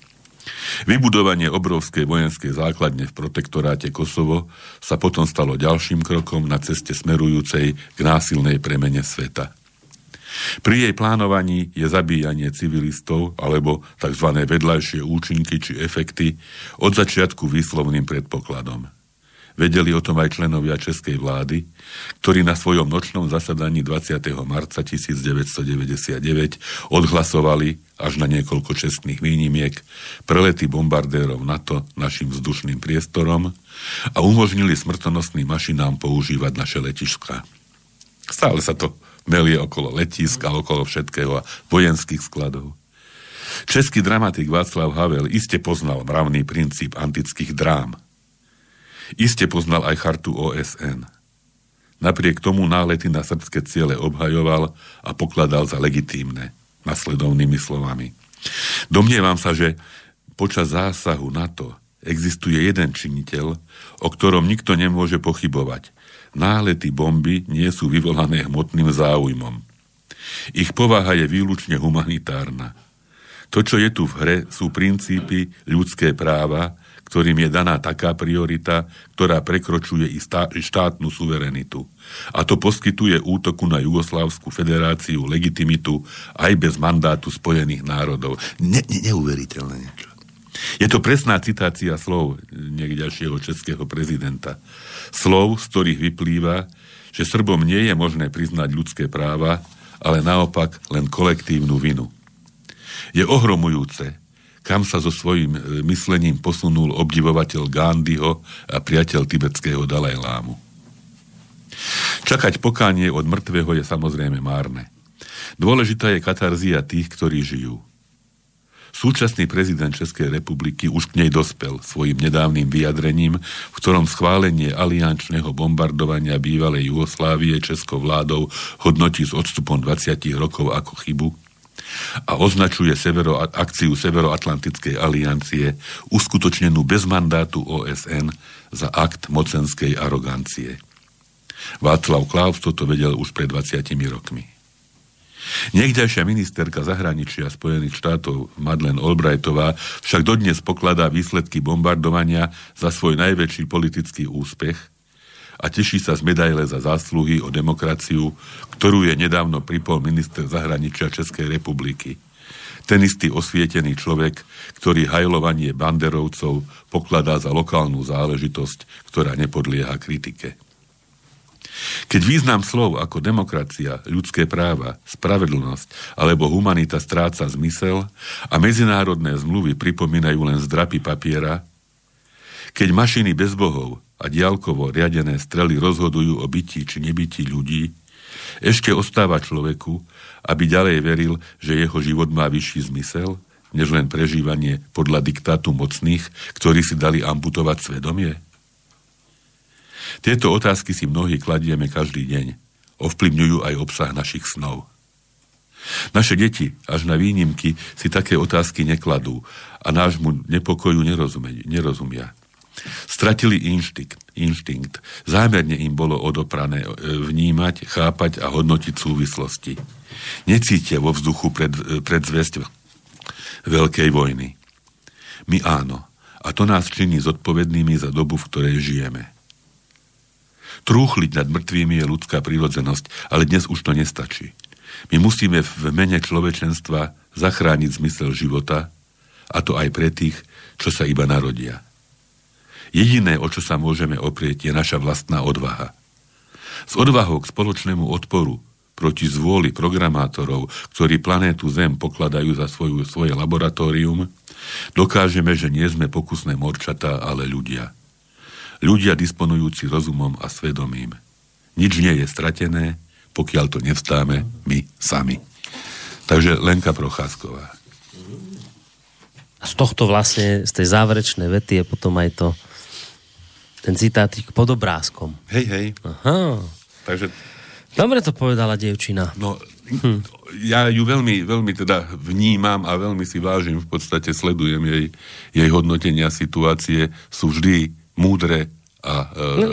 Vybudovanie obrovskej vojenskej základne v protektoráte Kosovo sa potom stalo ďalším krokom na ceste smerujúcej k násilnej premene sveta. Pri jej plánovaní je zabíjanie civilistov alebo tzv. vedľajšie účinky či efekty od začiatku výslovným predpokladom. Vedeli o tom aj členovia českej vlády, ktorí na svojom nočnom zasadaní 20. marca 1999 odhlasovali až na niekoľko čestných výnimiek prelety bombardérov NATO našim vzdušným priestorom a umožnili smrtonosným mašinám používať naše letiška. Stále sa to melie okolo letiska, okolo všetkého a vojenských skladov. Český dramatik Václav Havel iste poznal mravný princíp antických drám – Iste poznal aj chartu OSN. Napriek tomu nálety na srbské ciele obhajoval a pokladal za legitímne, nasledovnými slovami. Domnievam sa, že počas zásahu NATO existuje jeden činiteľ, o ktorom nikto nemôže pochybovať. Nálety bomby nie sú vyvolané hmotným záujmom. Ich povaha je výlučne humanitárna. To, čo je tu v hre, sú princípy ľudské práva, ktorým je daná taká priorita, ktorá prekročuje i štátnu suverenitu. A to poskytuje útoku na Jugoslávskú federáciu legitimitu aj bez mandátu Spojených národov. Ne, ne, neuveriteľné niečo. Je to presná citácia slov niekďalšieho českého prezidenta. Slov, z ktorých vyplýva, že Srbom nie je možné priznať ľudské práva, ale naopak len kolektívnu vinu. Je ohromujúce, kam sa so svojím e, myslením posunul obdivovateľ Gandhiho a priateľ tibetského Dalajlámu. Čakať pokánie od mŕtvého je samozrejme márne. Dôležitá je katarzia tých, ktorí žijú. Súčasný prezident Českej republiky už k nej dospel svojim nedávnym vyjadrením, v ktorom schválenie aliančného bombardovania bývalej Jugoslávie českou vládou hodnotí s odstupom 20 rokov ako chybu a označuje severo, akciu Severoatlantickej aliancie uskutočnenú bez mandátu OSN za akt mocenskej arogancie. Václav Klaus toto vedel už pred 20 rokmi. Niekdajšia ministerka zahraničia Spojených štátov Madeleine Albrightová však dodnes pokladá výsledky bombardovania za svoj najväčší politický úspech – a teší sa z medaile za zásluhy o demokraciu, ktorú je nedávno pripol minister zahraničia Českej republiky. Ten istý osvietený človek, ktorý hajlovanie banderovcov pokladá za lokálnu záležitosť, ktorá nepodlieha kritike. Keď význam slov ako demokracia, ľudské práva, spravedlnosť alebo humanita stráca zmysel a medzinárodné zmluvy pripomínajú len zdrapy papiera, keď mašiny bez bohov a diálkovo riadené strely rozhodujú o bytí či nebytí ľudí, ešte ostáva človeku, aby ďalej veril, že jeho život má vyšší zmysel, než len prežívanie podľa diktátu mocných, ktorí si dali amputovať svedomie? Tieto otázky si mnohí kladieme každý deň. Ovplyvňujú aj obsah našich snov. Naše deti, až na výnimky, si také otázky nekladú a nášmu nepokoju nerozumia. Stratili inštinkt, inštinkt. Zámerne im bolo odoprané e, vnímať, chápať a hodnotiť súvislosti. Necítia vo vzduchu pred, e, predzvesť veľkej vojny. My áno. A to nás činí zodpovednými za dobu, v ktorej žijeme. Trúchliť nad mŕtvými je ľudská prírodzenosť, ale dnes už to nestačí. My musíme v mene človečenstva zachrániť zmysel života, a to aj pre tých, čo sa iba narodia. Jediné, o čo sa môžeme oprieť, je naša vlastná odvaha. S odvahou k spoločnému odporu proti zvôli programátorov, ktorí planétu Zem pokladajú za svoju, svoje laboratórium, dokážeme, že nie sme pokusné morčatá, ale ľudia. Ľudia disponujúci rozumom a svedomím. Nič nie je stratené, pokiaľ to nevstáme my sami. Takže Lenka Procházková. Z tohto vlastne, z tej záverečnej vety je potom aj to ten citátik pod obrázkom. Hej, hej. Aha. Takže... Dobre to povedala dievčina. No, hm. ja ju veľmi, veľmi teda vnímam a veľmi si vážim, v podstate sledujem jej, jej hodnotenia situácie, sú vždy múdre a e, no,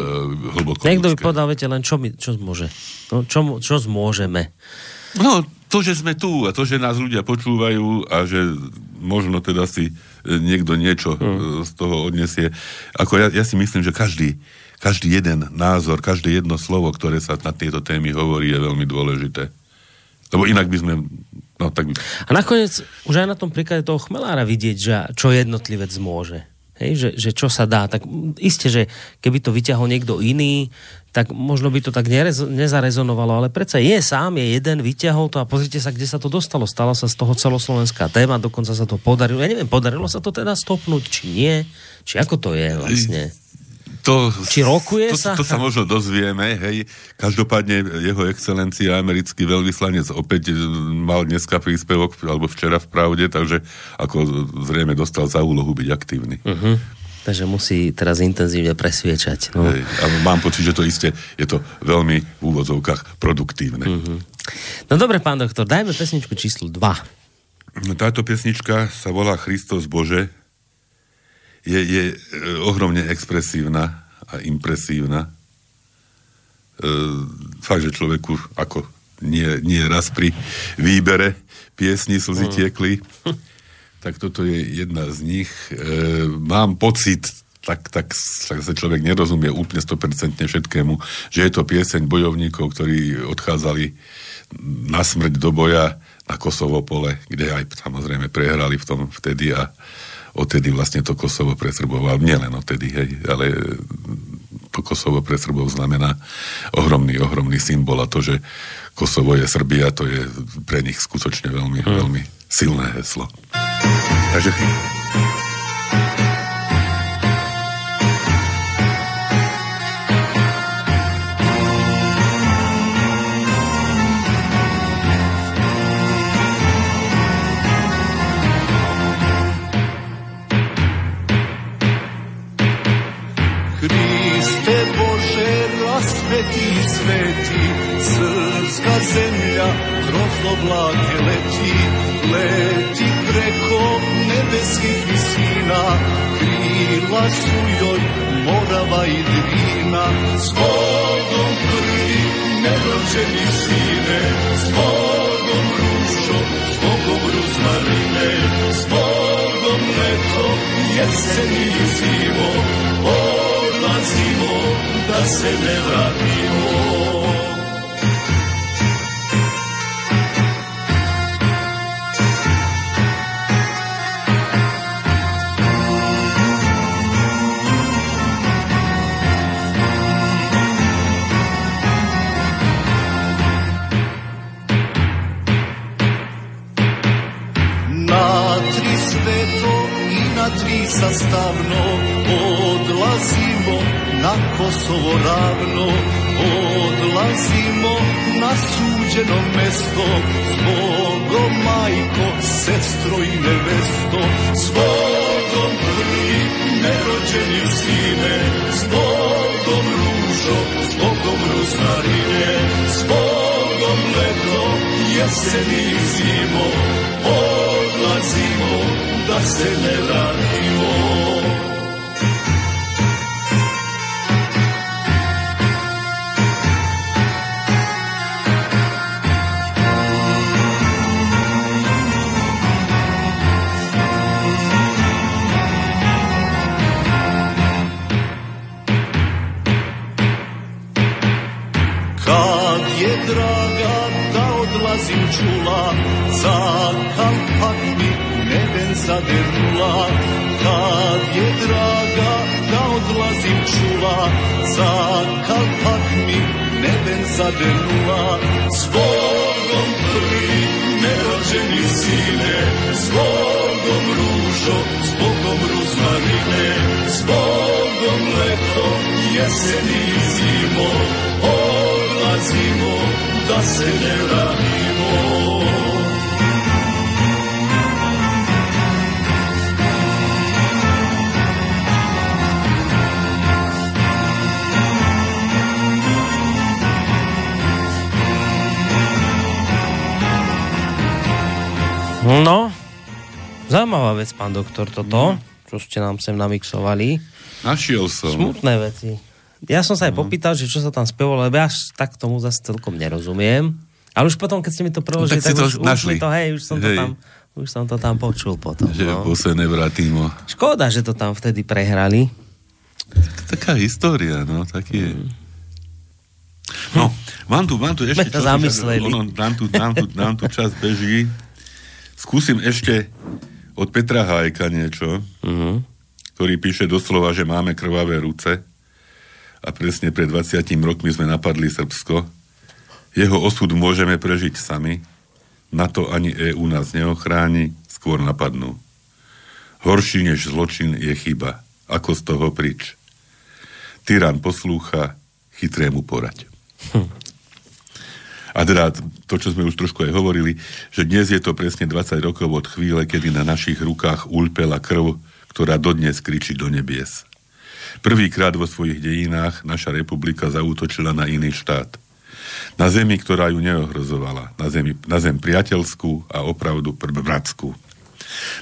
hlboko Niekto by povedal, viete, len čo, my, čo môže. No, čo, čo zmôžeme. No, to, že sme tu a to, že nás ľudia počúvajú a že možno teda si e, niekto niečo hmm. z toho odnesie. Ako ja, ja si myslím, že každý, každý jeden názor, každé jedno slovo, ktoré sa na tieto témy hovorí, je veľmi dôležité. Lebo inak by sme... No, tak by... A nakoniec už aj na tom príklade toho chmelára vidieť, že čo jednotlivec môže. Hej, že, že čo sa dá. Tak isté, že keby to vyťahol niekto iný, tak možno by to tak nerez, nezarezonovalo, ale predsa je sám, je jeden, vyťahol to a pozrite sa, kde sa to dostalo. Stalo sa z toho celoslovenská téma, dokonca sa to podarilo. Ja neviem, podarilo sa to teda stopnúť, či nie? Či ako to je vlastne? To, Či rokuje to, sa? To, to sa možno dozvieme, hej. Každopádne jeho excelencia, americký veľvyslanec, opäť mal dneska príspevok, alebo včera v pravde, takže ako zrejme dostal za úlohu byť aktívny. Uh-huh. Takže musí teraz intenzívne presviečať. No. Hej, a mám pocit, že to isté je to veľmi v úvodzovkách produktívne. Uh-huh. No dobre, pán doktor, dajme pesničku číslo 2. No, táto pesnička sa volá Christos Bože. Je, je e, ohromne expresívna a impresívna. E, fakt, že človeku ako nie, nie raz pri výbere piesni slzy uh-huh. tiekli. tak toto je jedna z nich. E, mám pocit, tak, tak, tak sa človek nerozumie úplne 100% všetkému, že je to pieseň bojovníkov, ktorí odchádzali na smrť do boja na Kosovo pole, kde aj samozrejme prehrali v tom vtedy a odtedy vlastne to Kosovo pre Srbov, ale nielen odtedy, hej, ale to Kosovo pre Srbov znamená ohromný, ohromný symbol a to, že Kosovo je Srbia, to je pre nich skutočne veľmi, hmm. veľmi silné heslo. Takže oblake leti, leti preko nebeskih visina, krila su joj morava i drina. S Bogom prvi nerođeni sine, s Bogom rušo, s Bogom ruzmarine, s Bogom leto, jesen i zimo, odlazimo da se ne vratimo. Sastavno odlazimo na Kosovo ravno. Odlazimo na zasúđeno mesto, s Bogom majko, sestro i nevesto, s Bogom prvi nerođeni sine, s Bogom ružo, s Bogom roznarine, s Bogom leto, jeseni i zimo, odlazimo da se ne vratimo. Kad je draga da odlazim čula zagrnula kad je draga da odlazim čula za kalpak mi neben zagrnula s Bogom prvi nerođeni sine s Bogom ružo s Bogom ruzmarine s Bogom leto jeseni i zimo odlazimo da se ne vratimo No, zaujímavá vec, pán doktor, toto, no. čo ste nám sem namixovali. Našiel som. Smutné veci. Ja som sa aj no. popýtal, že čo sa tam spievalo, lebo ja tak tomu zase celkom nerozumiem. Ale už potom, keď ste mi to preložili, no, tak, tak už, našli. už to, hej, už som hej. to tam už som to tam počul potom. Že no. sa nevrátimo. Škoda, že to tam vtedy prehrali. Tak, taká história, no, taký je. Mm. No, mám tu, mám tu ešte... čo, zamysleli. Ono, nám, tu, nám, tu, nám tu čas beží. Skúsim ešte od Petra Hájka niečo, uh-huh. ktorý píše doslova, že máme krvavé ruce a presne pred 20 rokmi sme napadli Srbsko. Jeho osud môžeme prežiť sami, na to ani EÚ nás neochráni, skôr napadnú. Horší než zločin je chyba. Ako z toho prič? Tyran poslúcha, chytrému porať. Hm. A teda to, čo sme už trošku aj hovorili, že dnes je to presne 20 rokov od chvíle, kedy na našich rukách ulpela krv, ktorá dodnes kričí do nebies. Prvýkrát vo svojich dejinách naša republika zaútočila na iný štát. Na zemi, ktorá ju neohrozovala. Na, zemi, na zem priateľskú a opravdu bratskú.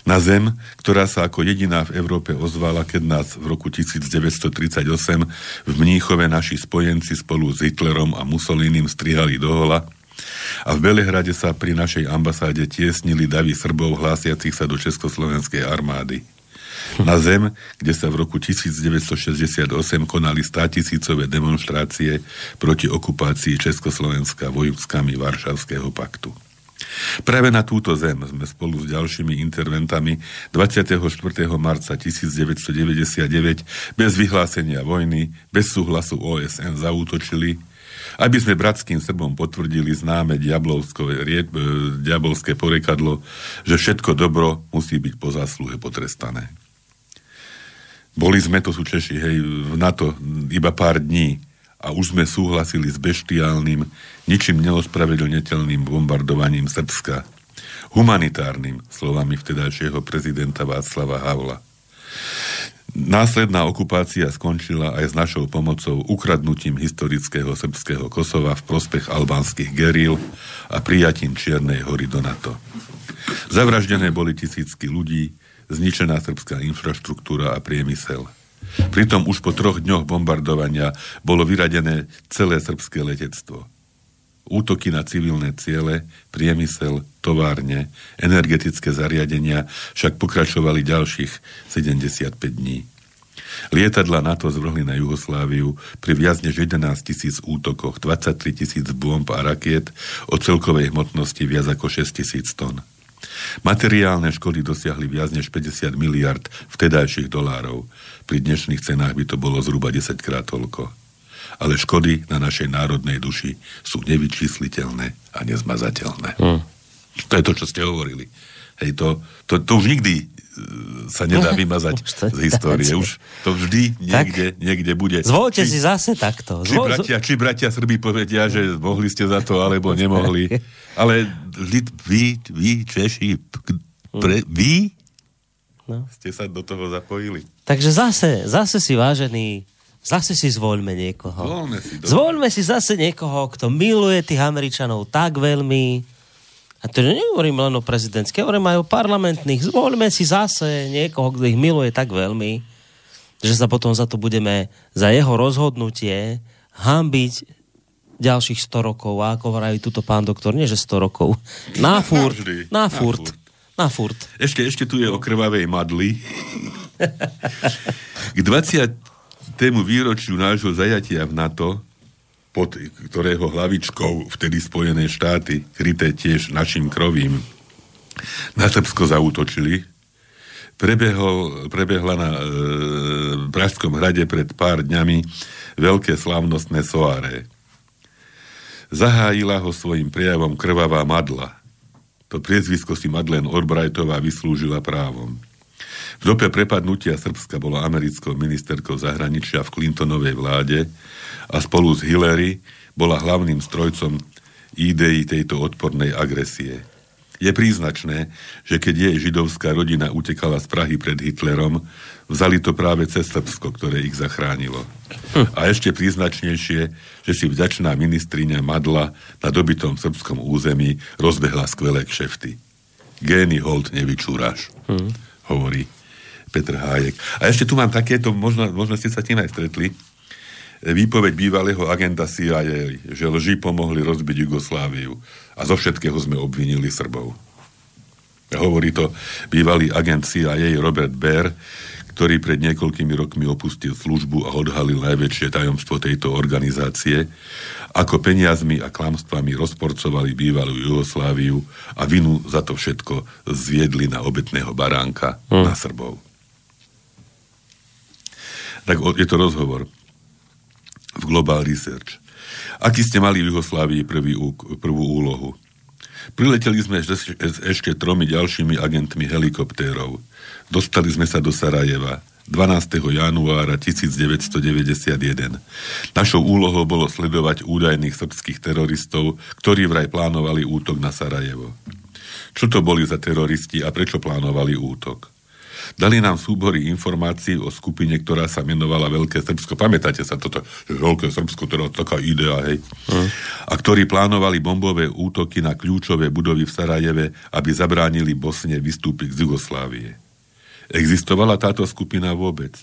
Na zem, ktorá sa ako jediná v Európe ozvala, keď nás v roku 1938 v Mníchove naši spojenci spolu s Hitlerom a Mussolinim strihali do hola a v Belehrade sa pri našej ambasáde tiesnili davy Srbov hlásiacich sa do Československej armády. Na zem, kde sa v roku 1968 konali státisícové demonstrácie proti okupácii Československa vojskami Varšavského paktu. Práve na túto zem sme spolu s ďalšími interventami 24. marca 1999 bez vyhlásenia vojny, bez súhlasu OSN zaútočili, aby sme bratským Srbom potvrdili známe diabolské porekadlo, že všetko dobro musí byť po zásluhe potrestané. Boli sme, to sú Češi, hej, v NATO iba pár dní a už sme súhlasili s beštiálnym, ničím neospravedlniteľným bombardovaním Srbska. Humanitárnym, slovami vtedajšieho prezidenta Václava Havla. Následná okupácia skončila aj s našou pomocou ukradnutím historického srbského Kosova v prospech albánskych geril a prijatím Čiernej hory do NATO. Zavraždené boli tisícky ľudí, zničená srbská infraštruktúra a priemysel – Pritom už po troch dňoch bombardovania bolo vyradené celé srbské letectvo. Útoky na civilné ciele, priemysel, továrne, energetické zariadenia však pokračovali ďalších 75 dní. Lietadla NATO zvrhli na Jugosláviu pri viac než 11 tisíc útokoch, 23 tisíc bomb a rakiet o celkovej hmotnosti viac ako 6 tisíc tón. Materiálne škody dosiahli viac než 50 miliard vtedajších dolárov. Pri dnešných cenách by to bolo zhruba 10 krát toľko. Ale škody na našej národnej duši sú nevyčísliteľné a nezmazateľné. Hmm. To je to, čo ste hovorili. Hej, to, to, to už nikdy sa nedá (laughs) vymazať z histórie. Už to vždy niekde, niekde bude. Zvolte Či- si zase takto. či Zvol- bratia, či bratia Srby povedia, že mohli ste za to, alebo (laughs) nemohli. Ale vždy vy, vy Češi, pre, vy No. ste sa do toho zapojili. Takže zase, zase si vážený, zase si zvoľme niekoho. Zvoľme si, dobre. Zvoľme si zase niekoho, kto miluje tých Američanov tak veľmi. A to nehovorím len o prezidentských, hovorím aj o parlamentných. Zvoľme si zase niekoho, kto ich miluje tak veľmi, že sa potom za to budeme, za jeho rozhodnutie hambiť ďalších 100 rokov. A ako vraví tuto pán doktor, nie že 100 rokov. Na (laughs) furt, na furt. na furt. Ešte, ešte tu je o krvavej madli. K 20. výročiu nášho zajatia v NATO, pod ktorého hlavičkou vtedy Spojené štáty, kryté tiež našim krovím, na Srbsko zautočili. Prebehol, prebehla na e, Pražskom hrade pred pár dňami veľké slávnostné soáré. Zahájila ho svojim prejavom krvavá madla. To priezvisko si Madeleine Albrightová vyslúžila právom. V dobe prepadnutia Srbska bola americkou ministerkou zahraničia v Clintonovej vláde a spolu s Hillary bola hlavným strojcom ideí tejto odpornej agresie. Je príznačné, že keď jej židovská rodina utekala z Prahy pred Hitlerom, vzali to práve cez Srbsko, ktoré ich zachránilo. A ešte príznačnejšie, že si vďačná ministriňa Madla na dobitom srbskom území rozbehla skvelé kšefty. Gény hold nevyčúraš, hovorí Petr Hájek. A ešte tu mám takéto, možno, možno ste sa tým aj stretli, výpoveď bývalého agenta CIA, že lži pomohli rozbiť Jugosláviu a zo všetkého sme obvinili Srbov. Hovorí to bývalý agent CIA Robert Baer, ktorý pred niekoľkými rokmi opustil službu a odhalil najväčšie tajomstvo tejto organizácie, ako peniazmi a klamstvami rozporcovali bývalú Jugosláviu a vinu za to všetko zviedli na obetného baránka hmm. na Srbov. Tak je to rozhovor v Global Research. Aký ste mali v Jugoslávii prvý, prvú úlohu? Prileteli sme ešte tromi ďalšími agentmi helikoptérov. Dostali sme sa do Sarajeva 12. januára 1991. Našou úlohou bolo sledovať údajných srbských teroristov, ktorí vraj plánovali útok na Sarajevo. Čo to boli za teroristi a prečo plánovali útok? Dali nám súbory informácií o skupine, ktorá sa menovala Veľké Srbsko. Pamätáte sa toto, Veľké Srbsko, teda taká idea, hej? A ktorí plánovali bombové útoky na kľúčové budovy v Sarajeve, aby zabránili Bosne vystúpiť z Jugoslávie. Existovala táto skupina vôbec?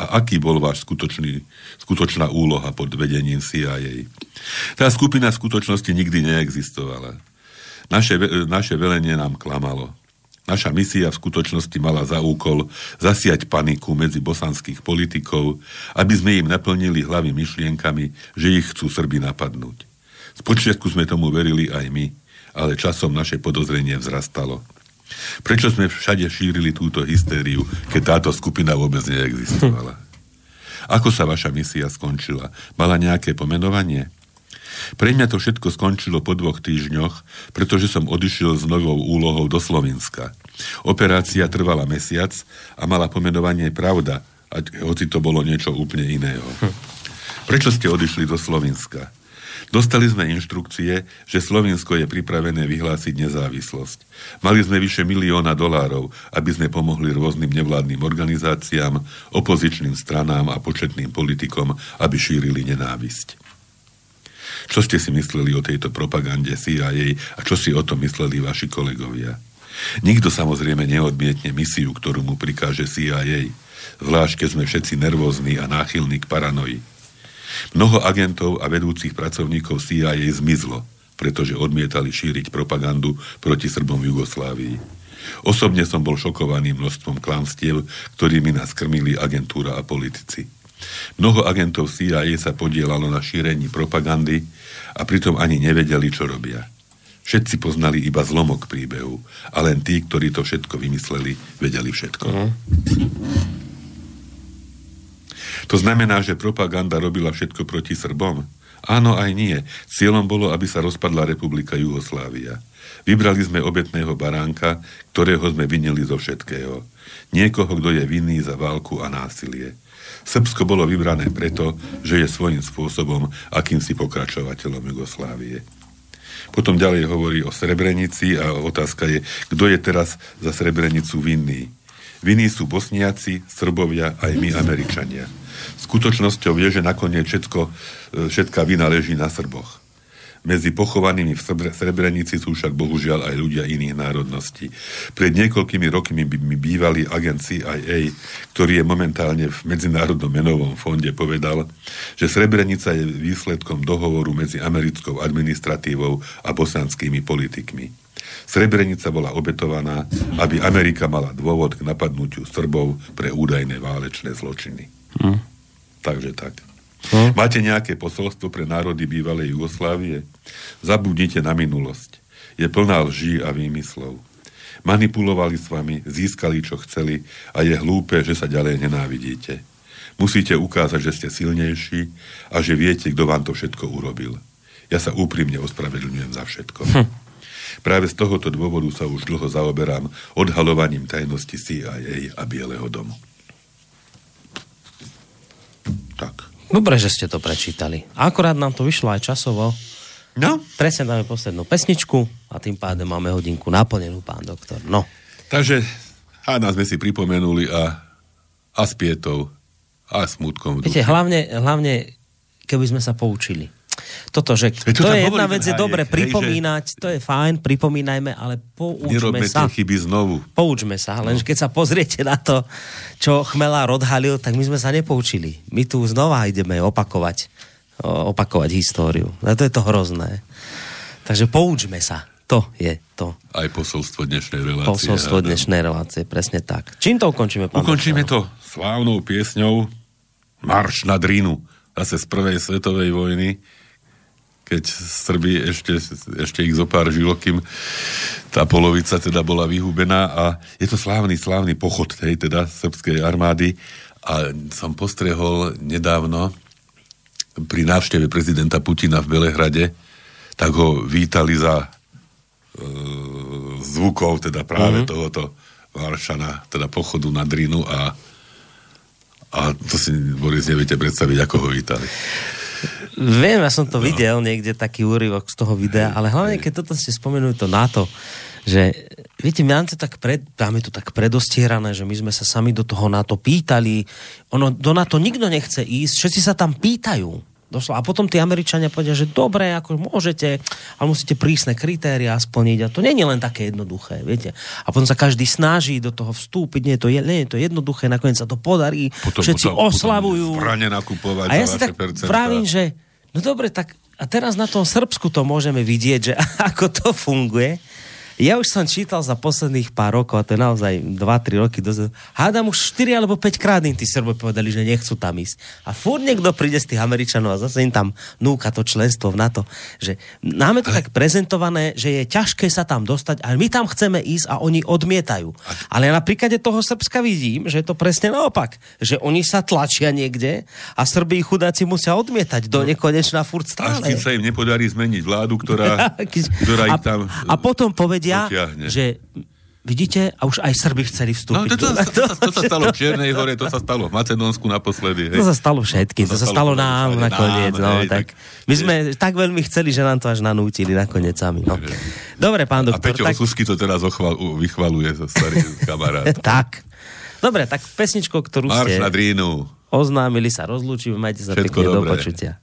A aký bol váš skutočný, skutočná úloha pod vedením CIA? Tá skupina v skutočnosti nikdy neexistovala. Naše, naše velenie nám klamalo. Naša misia v skutočnosti mala za úkol zasiať paniku medzi bosanských politikov, aby sme im naplnili hlavy myšlienkami, že ich chcú Srby napadnúť. Spočiatku sme tomu verili aj my, ale časom naše podozrenie vzrastalo. Prečo sme všade šírili túto hystériu, keď táto skupina vôbec neexistovala? Ako sa vaša misia skončila? Mala nejaké pomenovanie? Pre mňa to všetko skončilo po dvoch týždňoch, pretože som odišiel s novou úlohou do Slovenska. Operácia trvala mesiac a mala pomenovanie Pravda, hoci to bolo niečo úplne iného. Prečo ste odišli do Slovenska? Dostali sme inštrukcie, že Slovensko je pripravené vyhlásiť nezávislosť. Mali sme vyše milióna dolárov, aby sme pomohli rôznym nevládnym organizáciám, opozičným stranám a početným politikom, aby šírili nenávisť. Čo ste si mysleli o tejto propagande CIA a čo si o tom mysleli vaši kolegovia? Nikto samozrejme neodmietne misiu, ktorú mu prikáže CIA, zvlášť keď sme všetci nervózni a náchylní k paranoji. Mnoho agentov a vedúcich pracovníkov CIA zmizlo, pretože odmietali šíriť propagandu proti Srbom v Jugoslávii. Osobne som bol šokovaný množstvom klamstiev, ktorými nás krmili agentúra a politici. Mnoho agentov CIA sa podielalo na šírení propagandy a pritom ani nevedeli, čo robia. Všetci poznali iba zlomok príbehu a len tí, ktorí to všetko vymysleli, vedeli všetko. Mm. To znamená, že propaganda robila všetko proti Srbom Áno aj nie. Cieľom bolo, aby sa rozpadla republika Jugoslávia. Vybrali sme obetného baránka, ktorého sme vinili zo všetkého. Niekoho, kto je vinný za válku a násilie. Srbsko bolo vybrané preto, že je svojím spôsobom akýmsi pokračovateľom Jugoslávie. Potom ďalej hovorí o Srebrenici a otázka je, kto je teraz za Srebrenicu vinný. Vinní sú Bosniaci, Srbovia aj my Američania. Skutočnosťou je, že nakoniec všetko, e, všetká vina leží na Srboch. Medzi pochovanými v Srebrenici sú však bohužiaľ aj ľudia iných národností. Pred niekoľkými rokmi by mi bývalý agent CIA, ktorý je momentálne v Medzinárodnom menovom fonde, povedal, že Srebrenica je výsledkom dohovoru medzi americkou administratívou a bosanskými politikmi. Srebrenica bola obetovaná, aby Amerika mala dôvod k napadnutiu Srbov pre údajné válečné zločiny. Hm. Takže tak. Hm? Máte nejaké posolstvo pre národy bývalej Jugoslávie? Zabudnite na minulosť. Je plná lží a výmyslov. Manipulovali s vami, získali, čo chceli a je hlúpe, že sa ďalej nenávidíte. Musíte ukázať, že ste silnejší a že viete, kto vám to všetko urobil. Ja sa úprimne ospravedlňujem za všetko. Hm. Práve z tohoto dôvodu sa už dlho zaoberám odhalovaním tajnosti CIA a Bieleho domu. Tak. Dobre, že ste to prečítali. Akorát nám to vyšlo aj časovo. No. Presne dáme poslednú pesničku a tým pádem máme hodinku naplnenú, pán doktor. No. Takže nás sme si pripomenuli a, a s pietou a smutkom. Viete, hlavne, hlavne, keby sme sa poučili toto, že to, to je jedna vec, je dobre pripomínať, hej, že... to je fajn, pripomínajme, ale poučme Nerobme sa. chyby znovu. Poučme sa, no. keď sa pozriete na to, čo Chmelár odhalil, tak my sme sa nepoučili. My tu znova ideme opakovať, opakovať históriu. A to je to hrozné. Takže poučme sa. To je to. Aj posolstvo dnešnej relácie. Posolstvo hádam. dnešnej relácie, presne tak. Čím to ukončíme, pán Ukončíme to slávnou piesňou Marš na Drínu, zase z prvej svetovej vojny keď Srbi ešte, ešte ich zopár žilo, kým tá polovica teda bola vyhubená a je to slávny, slávny pochod tej teda srbskej armády a som postrehol nedávno pri návšteve prezidenta Putina v Belehrade, tak ho vítali za e, zvukov teda práve mm-hmm. tohoto Varšana, teda pochodu na Drinu a a to si, Boris, neviete predstaviť, ako ho vítali. Viem, ja som to no. videl niekde, taký úryvok z toho videa, ale hlavne, keď toto ste spomenuli to NATO, že viete, máme to tak, pred, máme to tak predostierané, že my sme sa sami do toho NATO pýtali. Ono, do NATO nikto nechce ísť, všetci sa tam pýtajú. Doslova. A potom tí Američania povedia, že dobre, ako môžete, ale musíte prísne kritéria splniť a to nie je len také jednoduché, viete. A potom sa každý snaží do toho vstúpiť, nie je to, nie je to jednoduché, nakoniec sa to podarí, potom, všetci potom, oslavujú. Potom nakupovať a ja si tak pravím, že no dobre, tak a teraz na tom Srbsku to môžeme vidieť, že (laughs) ako to funguje ja už som čítal za posledných pár rokov, a to je naozaj 2-3 roky dozadu, hádam už 4 alebo 5 krát im tí Srbovi povedali, že nechcú tam ísť. A furt niekto príde z tých Američanov a zase im tam núka to členstvo v NATO. Že máme to tak prezentované, že je ťažké sa tam dostať, ale my tam chceme ísť a oni odmietajú. Ale ja na príklade toho Srbska vidím, že je to presne naopak. Že oni sa tlačia niekde a Srbi chudáci musia odmietať do no. nekonečna furt stále. Až keď sa im nepodarí zmeniť vládu, ktorá, (laughs) ktorá ich tam... A potom povedia, povedia, potiahne. že Vidíte, a už aj Srby chceli vstúpiť. No, to, to, to, to, to sa stalo v Čiernej hore, to sa stalo v Macedónsku naposledy. Hej. To sa stalo všetkým, to, to sa stalo, stalo nám nakoniec. Nám, no, hej, tak, tak, my sme je... tak veľmi chceli, že nám to až nanútili nakoniec sami. No. Dobre, pán doktor. A Peťo tak... Susky to teraz ochval, vychvaluje so starý (laughs) kamarát. tak. Dobre, tak pesničko, ktorú Marš ste na drínu. oznámili sa, rozlúčime, majte sa Všetko pekne, dobré. do počutia.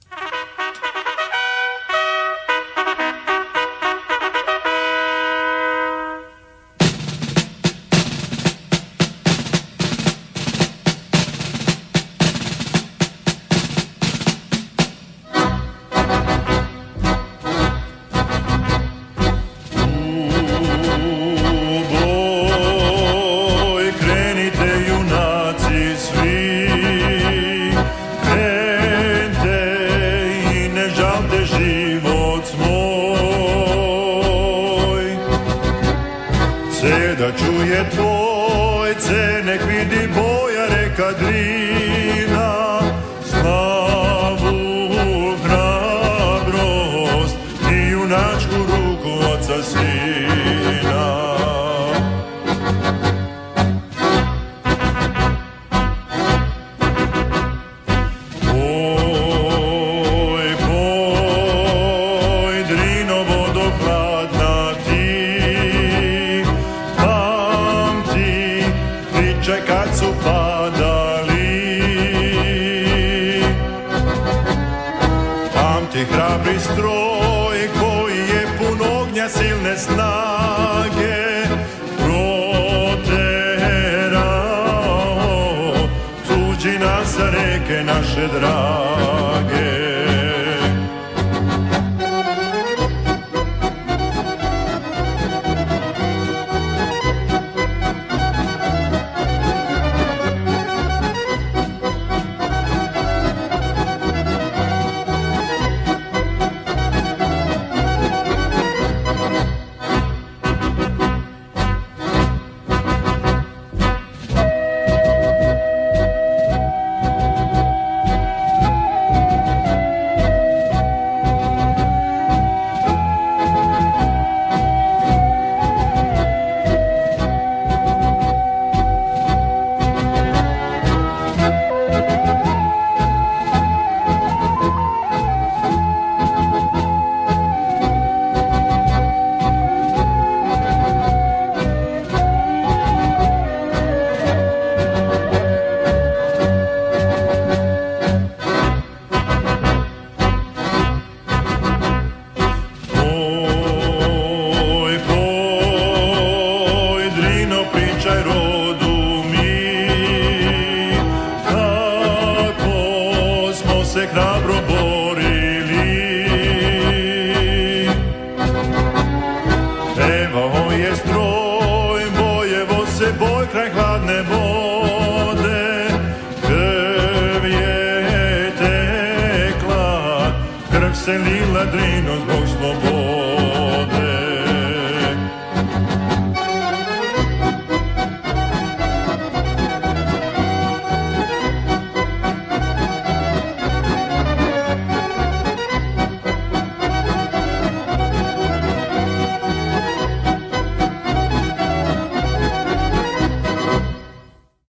sa reke naše drage.